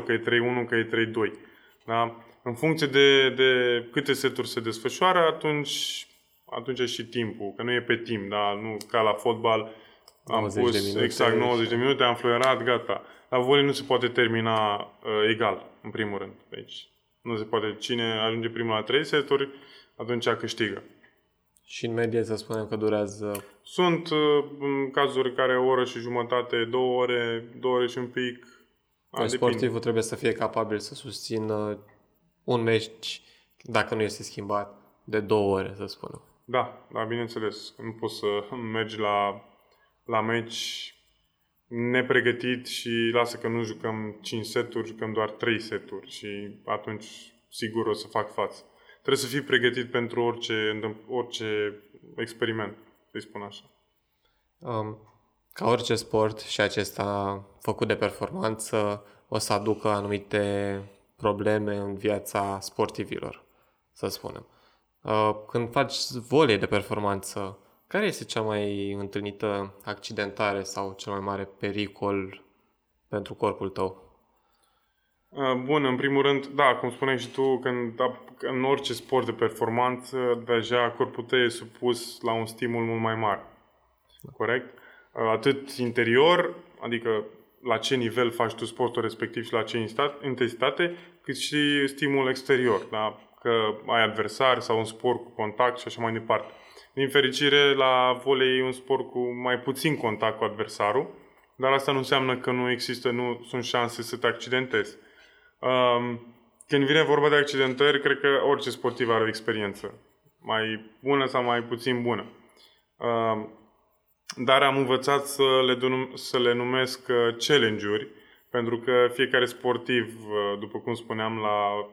că e 3-1, că e 3-2. Da? În funcție de, de câte seturi se desfășoară, atunci, atunci și timpul, că nu e pe timp, da? nu ca la fotbal, am pus de minute, exact 90 de minute, am fluierat, gata. La volei nu se poate termina uh, egal, în primul rând. Deci nu se poate. Cine ajunge primul la 3 seturi, atunci câștigă. Și în medie să spunem că durează... Sunt uh, în cazuri care o oră și jumătate, două ore, două ore și un pic, a, sportivul trebuie să fie capabil să susțină un meci, dacă nu este schimbat, de două ore, să spunem. Da, da, bineînțeles. Nu poți să mergi la, la meci nepregătit și lasă că nu jucăm 5 seturi, jucăm doar 3 seturi și atunci sigur o să fac față. Trebuie să fii pregătit pentru orice, orice experiment, să spun așa. Um, ca orice sport și acesta făcut de performanță o să aducă anumite probleme în viața sportivilor, să spunem. Uh, când faci volei de performanță, care este cea mai întâlnită accidentare sau cel mai mare pericol pentru corpul tău? Uh, bun, în primul rând, da, cum spuneai și tu, când în orice sport de performanță, deja corpul tău e supus la un stimul mult mai mare. Corect? Uh, atât interior, adică la ce nivel faci tu sportul respectiv și la ce intensitate, cât și stimul exterior, da? că ai adversari sau un sport cu contact și așa mai departe. Din fericire, la volei e un sport cu mai puțin contact cu adversarul, dar asta nu înseamnă că nu există, nu sunt șanse să te accidentezi. Um, când vine vorba de accidentări, cred că orice sportiv are o experiență, mai bună sau mai puțin bună. Um, dar am învățat să le, denum- să le numesc uh, challenge-uri, pentru că fiecare sportiv, uh, după cum spuneam, la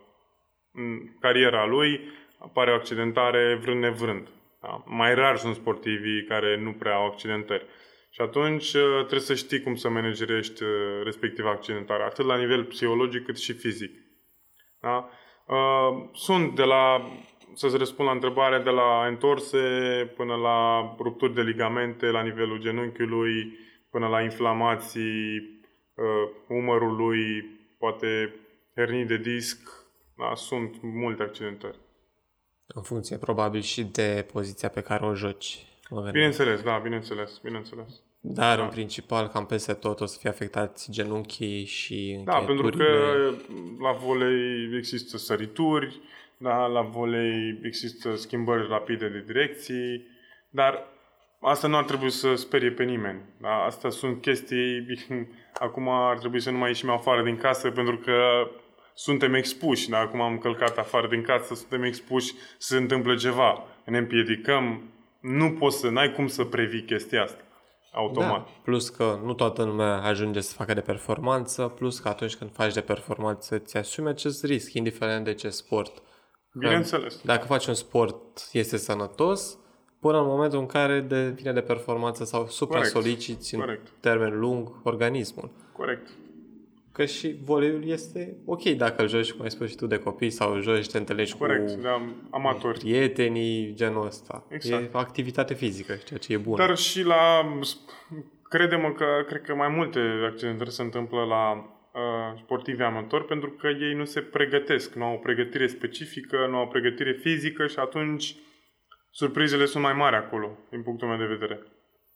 cariera lui apare o accidentare vrând nevrând. Da? Mai rar sunt sportivii care nu prea au accidentări. Și atunci uh, trebuie să știi cum să managerești respectiva accidentare, atât la nivel psihologic cât și fizic. Da? Sunt de la să-ți răspund la întrebare, de la întorse până la rupturi de ligamente la nivelul genunchiului, până la inflamații uh, umărului, poate hernii de disc, da, sunt multe accidentări. În funcție, probabil, și de poziția pe care o joci. Bineînțeles, da, bineînțeles, bineînțeles. Dar, da. în principal, cam peste tot o să fie afectați genunchii și Da, pentru că la volei există sărituri, da, la volei există schimbări rapide de direcții, dar asta nu ar trebui să sperie pe nimeni. Da? Astea sunt chestii, acum ar trebui să nu mai ieșim afară din casă pentru că suntem expuși. Da? Acum am călcat afară din casă, suntem expuși să se întâmple ceva. Ne împiedicăm, nu poți să, n-ai cum să previi chestia asta automat. Da, plus că nu toată lumea ajunge să facă de performanță, plus că atunci când faci de performanță îți asumi acest risc, indiferent de ce sport. Bineînțeles. Dacă faci un sport, este sănătos, până în momentul în care devine de performanță sau supra-soliciți în Corect. termen lung organismul. Corect. Că și voleiul este ok dacă îl joci, cum ai spus și tu, de copii sau îl joci, te întâlnești Corect, cu da, amatori. prietenii, genul ăsta. Exact. E activitate fizică, ceea ce e bun. Dar și la... Credem că, cred că mai multe accidentări se întâmplă la Uh, sportivi amatori pentru că ei nu se pregătesc, nu au o pregătire specifică, nu au o pregătire fizică și atunci surprizele sunt mai mari acolo, din punctul meu de vedere.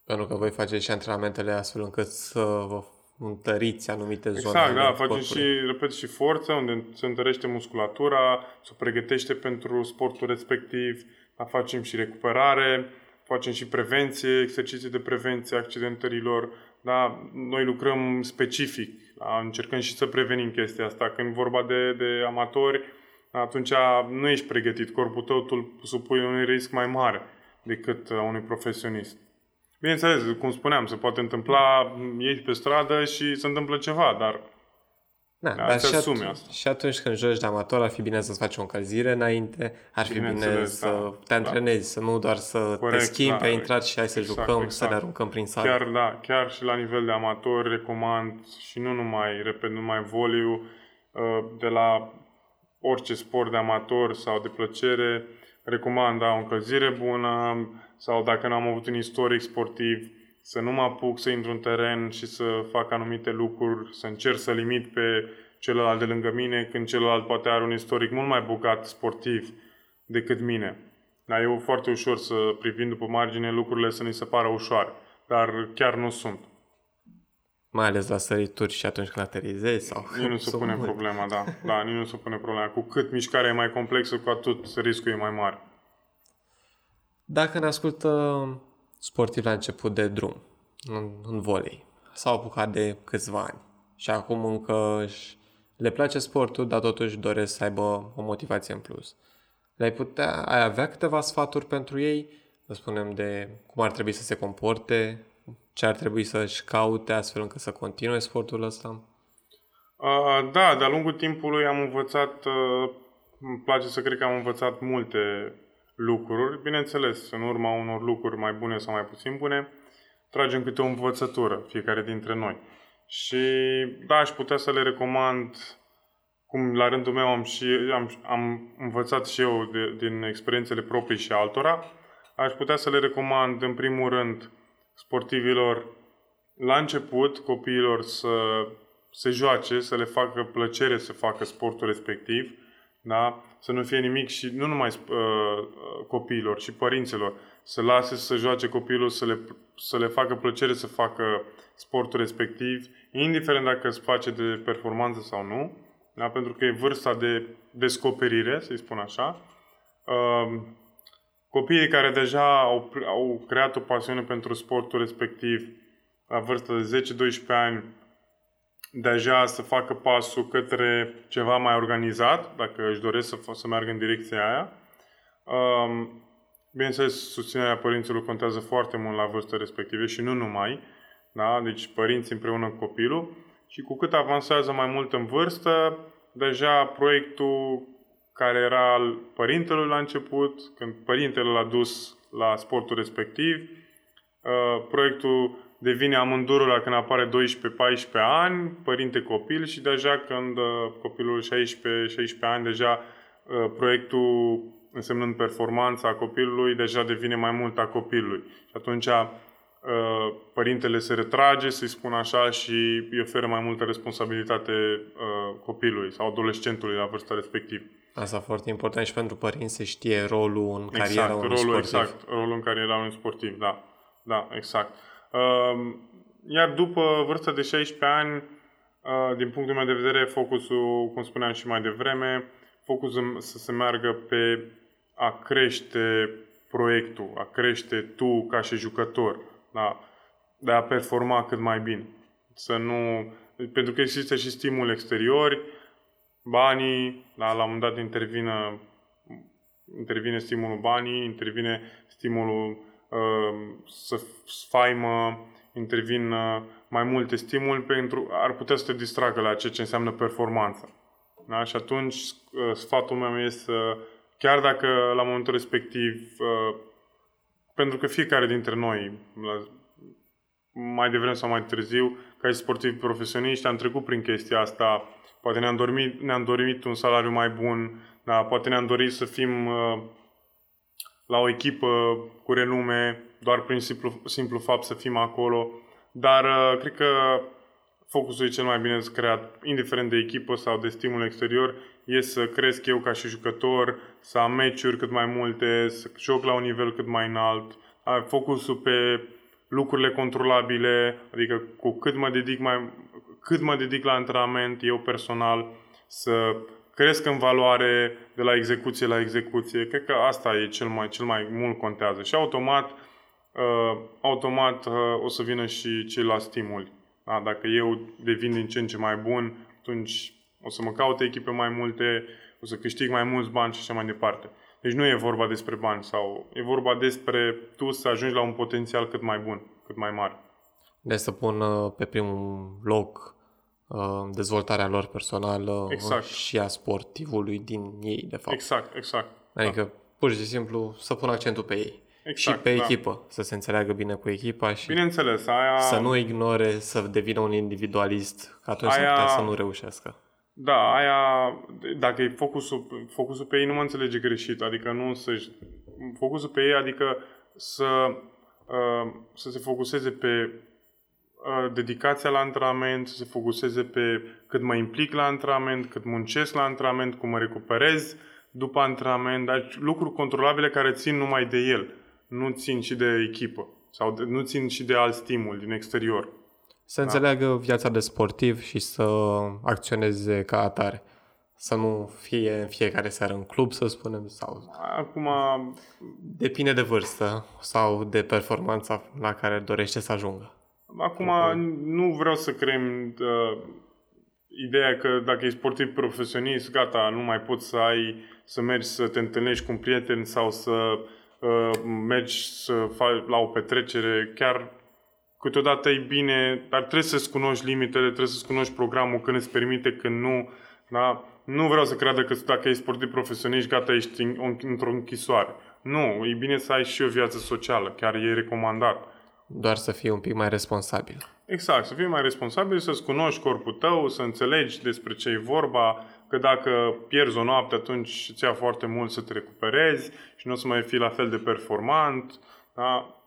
Pentru că voi faceți și antrenamentele astfel încât să vă întăriți anumite exact, zone. Exact, da, facem și, repet, și forță, unde se întărește musculatura, se pregătește pentru sportul respectiv, da, facem și recuperare, facem și prevenție, exerciții de prevenție accidentărilor, da, noi lucrăm specific da? Încercăm și să prevenim chestia asta. Când vorba de, de amatori, atunci nu ești pregătit. Corpul tău tu supui unui risc mai mare decât unui profesionist. Bineînțeles, cum spuneam, se poate întâmpla, ieși pe stradă și se întâmplă ceva, dar da, dar și, atunci, asta. și atunci când joci de amator, ar fi bine să-ți faci o încălzire înainte, ar fi bine să da, te antrenezi, da. să nu doar să Corect, te schimbi, da, ai intrat și hai să exact, jucăm, exact. să ne aruncăm prin sală. Chiar, da, chiar și la nivel de amator recomand și nu numai, repet, numai voliu, uh, de la orice sport de amator sau de plăcere, recomand da, o încălzire bună sau dacă n-am avut un istoric sportiv, să nu mă apuc să intru în teren și să fac anumite lucruri, să încerc să limit pe celălalt de lângă mine, când celălalt poate are un istoric mult mai bogat sportiv decât mine. Dar e foarte ușor să privim după margine lucrurile să ni se pară ușoare, dar chiar nu sunt. Mai ales la sărituri și atunci când aterizezi sau... Nici nu se pune mult. problema, da. Da, nici nu se pune problema. Cu cât mișcarea e mai complexă, cu atât riscul e mai mare. Dacă ne ascultă sportiv la început de drum, în, în volei. S-au apucat de câțiva ani și acum încă le place sportul, dar totuși doresc să aibă o motivație în plus. Le-ai putea, ai avea câteva sfaturi pentru ei, să spunem, de cum ar trebui să se comporte, ce ar trebui să-și caute astfel încât să continue sportul ăsta? Uh, da, de-a lungul timpului am învățat, uh, îmi place să cred că am învățat multe lucruri, bineînțeles, în urma unor lucruri mai bune sau mai puțin bune, tragem câte o învățătură, fiecare dintre noi. Și da, aș putea să le recomand cum la rândul meu am, și, am, am învățat și eu de, din experiențele proprii și altora, aș putea să le recomand în primul rând sportivilor la început copiilor să se joace, să le facă plăcere să facă sportul respectiv, da? Să nu fie nimic și nu numai uh, copiilor, ci părinților, să lase să joace copilul, să le, să le facă plăcere să facă sportul respectiv, indiferent dacă îți face de performanță sau nu, da? pentru că e vârsta de descoperire, să-i spun așa. Uh, copiii care deja au, au creat o pasiune pentru sportul respectiv la vârsta de 10-12 ani deja să facă pasul către ceva mai organizat, dacă își doresc să, să meargă în direcția aia. Um, bineînțeles, susținerea părinților contează foarte mult la vârsta respective și nu numai. Da? Deci părinții împreună cu copilul. Și cu cât avansează mai mult în vârstă, deja proiectul care era al părintelui la început, când părintele l-a dus la sportul respectiv, uh, proiectul devine amândurul la când apare 12-14 ani, părinte-copil și deja când uh, copilul 16-16 ani, deja uh, proiectul însemnând performanța copilului, deja devine mai mult a copilului. Și atunci uh, părintele se retrage, să-i spun așa, și îi oferă mai multă responsabilitate copilului sau adolescentului la vârsta respectivă. Asta foarte important și pentru părinți să știe rolul în exact, cariera unui rolul, sportiv. Exact, rolul în cariera unui sportiv, da. Da, exact. Ehm, iar după vârsta de 16 ani, uh, din punctul meu de vedere, focusul, cum spuneam și mai devreme, focusul să se meargă pe a crește proiectul, a crește tu ca și jucător, da? de a performa cât mai bine. Să nu... Pentru că există și stimul exterior, banii, la, la un moment dat intervine, intervine stimulul banii, intervine stimulul Ehm, să faimă, intervin uh, mai multe stimuli pentru ar putea să te distragă la ceea ce înseamnă performanță. Da? Și atunci uh, sfatul meu este să, chiar dacă la momentul respectiv, uh, pentru că fiecare dintre noi, mai devreme sau mai târziu, ca și sportivi profesioniști, am trecut prin chestia asta. Poate ne-am dorit, ne-am dorit un salariu mai bun, da? poate ne-am dorit să fim la o echipă cu renume, doar prin simplu, simplu fapt să fim acolo. Dar uh, cred că focusul e cel mai bine creat, indiferent de echipă sau de stimul exterior, e să cresc eu ca și jucător, să am meciuri cât mai multe, să joc la un nivel cât mai înalt. Focusul pe lucrurile controlabile, adică cu cât mă dedic mai cât mă dedic la antrenament, eu personal, să cresc în valoare de la execuție la execuție. Cred că asta e cel mai, cel mai mult contează. Și automat, uh, automat uh, o să vină și ceilalți stimuli. Da? Dacă eu devin din ce în ce mai bun, atunci o să mă caute echipe mai multe, o să câștig mai mulți bani și așa mai departe. Deci nu e vorba despre bani sau e vorba despre tu să ajungi la un potențial cât mai bun, cât mai mare. De să pun uh, pe primul loc Uh, dezvoltarea lor personală exact. și a sportivului din ei, de fapt. Exact, exact. Adică, da. pur și simplu, să pun accentul pe ei. Exact, și pe da. echipă, să se înțeleagă bine cu echipa și Bineînțeles, aia... să nu ignore să devină un individualist, că atunci aia... s-ar putea să nu reușească. Da, aia, dacă e focusul, focusul pe ei, nu mă înțelege greșit, adică nu să Focusul pe ei, adică să, uh, să se focuseze pe dedicația la antrenament, să se focuseze pe cât mă implic la antrenament, cât muncesc la antrenament, cum mă recuperez după antrenament, dar lucruri controlabile care țin numai de el, nu țin și de echipă sau de, nu țin și de alt stimul din exterior. Să da? înțeleagă viața de sportiv și să acționeze ca atare. Să nu fie în fiecare seară în club, să spunem, sau... Acum... Depinde de vârstă sau de performanța la care dorește să ajungă. Acum nu vreau să creăm uh, ideea că dacă ești sportiv profesionist, gata, nu mai poți să ai să mergi să te întâlnești cu un prieten sau să uh, mergi să faci la o petrecere. Chiar câteodată e bine, dar trebuie să-ți cunoști limitele, trebuie să-ți cunoști programul când îți permite, când nu. Da? Nu vreau să creadă că dacă ești sportiv profesionist, gata, ești într-o închisoare. Nu, e bine să ai și o viață socială, chiar e recomandat. Doar să fii un pic mai responsabil. Exact, să fii mai responsabil, să-ți cunoști corpul tău, să înțelegi despre ce e vorba, că dacă pierzi o noapte, atunci îți ia foarte mult să te recuperezi și nu o să mai fii la fel de performant. Da?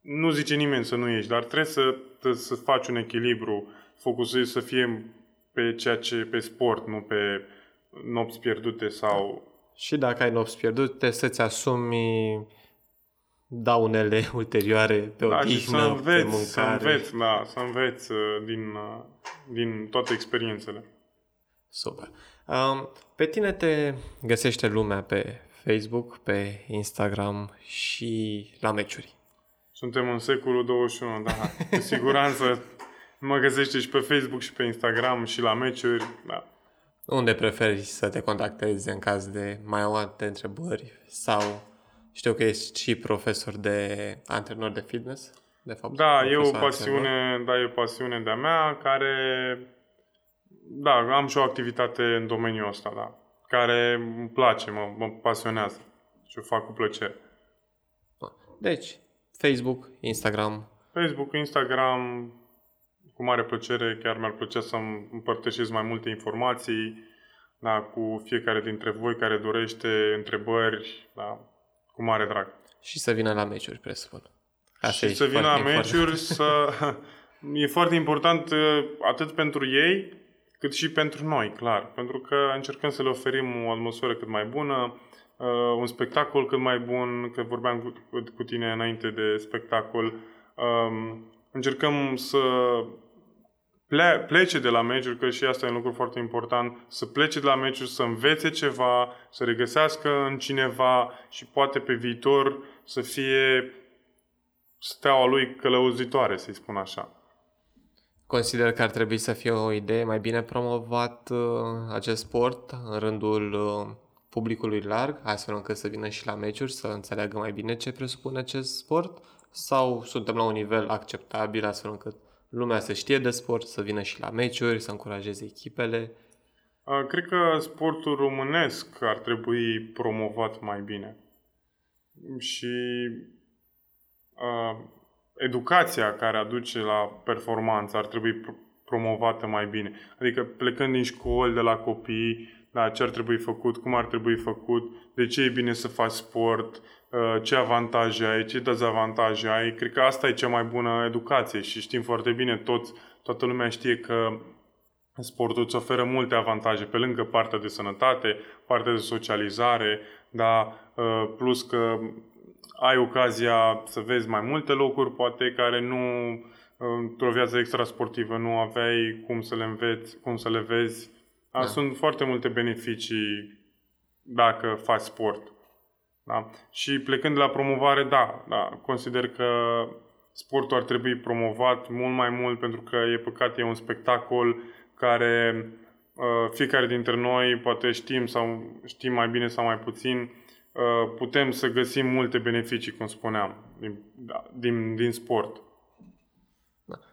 Nu zice nimeni să nu ieși, dar trebuie să, să faci un echilibru, focusezi să fie pe ceea ce pe sport, nu pe nopți pierdute sau... Și dacă ai nopți pierdute, să-ți asumi daunele ulterioare pe da, odihnă, și să înveți, pe mâncare. Să înveți, da, să înveți uh, din, uh, din toate experiențele. Super. Um, pe tine te găsește lumea pe Facebook, pe Instagram și la meciuri. Suntem în secolul 21, da. Cu siguranță mă găsește și pe Facebook și pe Instagram și la meciuri, da. Unde preferi să te contactezi în caz de mai alte întrebări sau știu că ești și profesor de antrenor de fitness, de fapt. Da, e o profesor pasiune, da, e o pasiune de-a mea care, da, am și o activitate în domeniul ăsta, da, care îmi place, mă, mă pasionează și o fac cu plăcere. Deci, Facebook, Instagram, Facebook, Instagram, cu mare plăcere, chiar mi-ar plăcea să împărtășesc mai multe informații, da, cu fiecare dintre voi care dorește întrebări, da, cu mare drag. și să vină la meciuri, presupun. și e să vină la foarte meciuri, să... e foarte important uh, atât pentru ei, cât și pentru noi, clar. Pentru că încercăm să le oferim o atmosferă cât mai bună, uh, un spectacol cât mai bun, că vorbeam cu, cu- cu tine înainte de spectacol. Um, încercăm să ple- plece de la meciuri, că și asta e un lucru foarte important, să plece de la meciuri, să învețe ceva, să regăsească în cineva și poate pe viitor să fie steaua lui călăuzitoare, să-i spun așa. Consider că ar trebui să fie o idee mai bine promovat uh, acest sport în rândul uh, publicului larg, astfel încât să vină și la meciuri, să înțeleagă mai bine ce presupune acest sport? Sau suntem la un nivel acceptabil, astfel încât lumea să știe de sport, să vină și la meciuri, să încurajeze echipele? Uh, Cred că sportul românesc ar trebui promovat mai bine. Și uh, educația care aduce la performanță ar trebui pr- promovată mai bine. Adică plecând din școli, de la copii, da, ce ar trebui făcut, cum ar trebui făcut, de ce e bine să faci sport, uh, ce avantaje ai, ce dezavantaje ai. Cred că asta e cea mai bună educație și știm foarte bine, toți, toată lumea știe că Sportul îți oferă multe avantaje, pe lângă partea de sănătate, partea de socializare, da, uh, plus că ai ocazia să vezi mai multe locuri, poate care nu, uh, într-o viață extrasportivă, nu aveai cum să le înveți, cum să le vezi. Da. Da. Sunt foarte multe beneficii dacă faci sport. Da? Și plecând de la promovare, da, da, consider că sportul ar trebui promovat mult mai mult pentru că e păcat, e un spectacol care uh, fiecare dintre noi poate știm sau știm mai bine sau mai puțin, uh, putem să găsim multe beneficii, cum spuneam, din, da, din, din sport.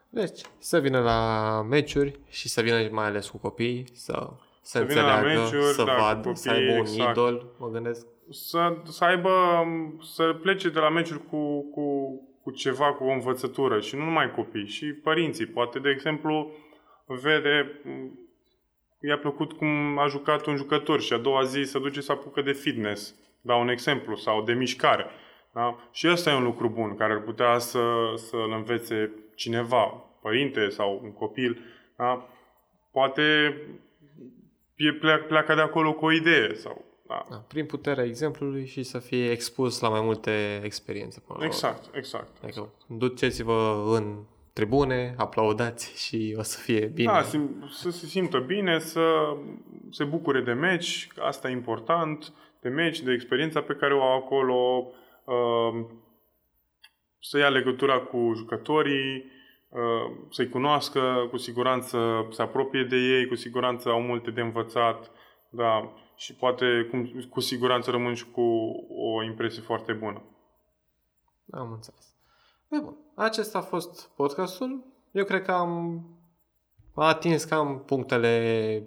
Deci, să vină la meciuri și să vină mai ales cu copii, să, să, vină la înțeleagă, meciuri, să da, cu vadă, copii, să aibă un exact. idol, mă gândesc. Să, să aibă, să plece de la meciuri cu, cu, cu ceva, cu o învățătură și nu numai copii, și părinții. Poate, de exemplu, vede, m, i-a plăcut cum a jucat un jucător și a doua zi se duce să apucă de fitness, dau un exemplu, sau de mișcare. Da? Și ăsta e un lucru bun, care ar putea să, să-l învețe cineva, părinte sau un copil. Da? Poate e- pleacă, pleacă de acolo cu o idee. Sau, da. Da, prin puterea exemplului și să fie expus la mai multe experiențe. Până la urmă. Exact, exact. Adică duceți-vă în tribune, aplaudați și o să fie bine. Da, sim- să se simtă bine, să se bucure de meci, asta e important, de meci, de experiența pe care o au acolo, uh, să ia legătura cu jucătorii, uh, să-i cunoască, cu siguranță se apropie de ei, cu siguranță au multe de învățat, da, și poate cum, cu siguranță rămân și cu o impresie foarte bună. Am înțeles. Bine, bun. Acesta a fost podcastul. Eu cred că am atins cam punctele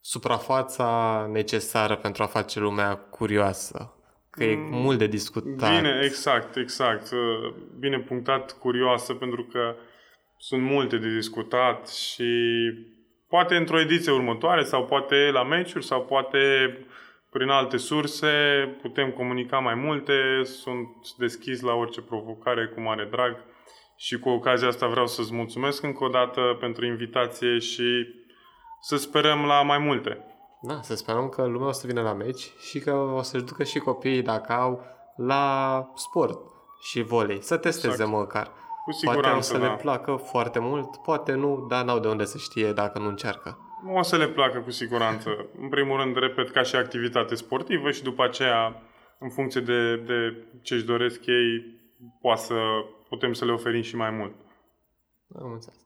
suprafața necesară pentru a face lumea curioasă. Că e Mm, mult de discutat. Bine, exact, exact. Uh, Bine punctat, curioasă, pentru că sunt multe de discutat și poate într-o ediție următoare sau poate la meciuri sau poate prin alte surse putem comunica mai multe. Sunt deschis la orice provocare cu mare drag și cu ocazia asta vreau să-ți mulțumesc încă o dată pentru invitație și să sperăm la mai multe. Da, să sperăm că lumea o să vină la meci și că o să-și ducă și copiii, dacă au, la sport și volei. Să testeze exact. măcar. Cu siguranță, Poate o să da. le placă foarte mult, poate nu, dar n-au de unde să știe dacă nu încearcă. O să le placă cu siguranță. În primul rând, repet, ca și activitate sportivă și după aceea, în funcție de, de ce își doresc ei, poate să putem să le oferim și mai mult. Am înțeles.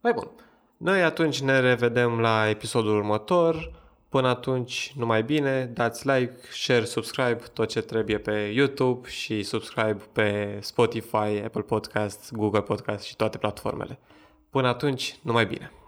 Mai bun. Noi atunci ne revedem la episodul următor. Până atunci, numai bine, dați like, share, subscribe, tot ce trebuie pe YouTube și subscribe pe Spotify, Apple Podcast, Google Podcast și toate platformele. Până atunci, numai bine!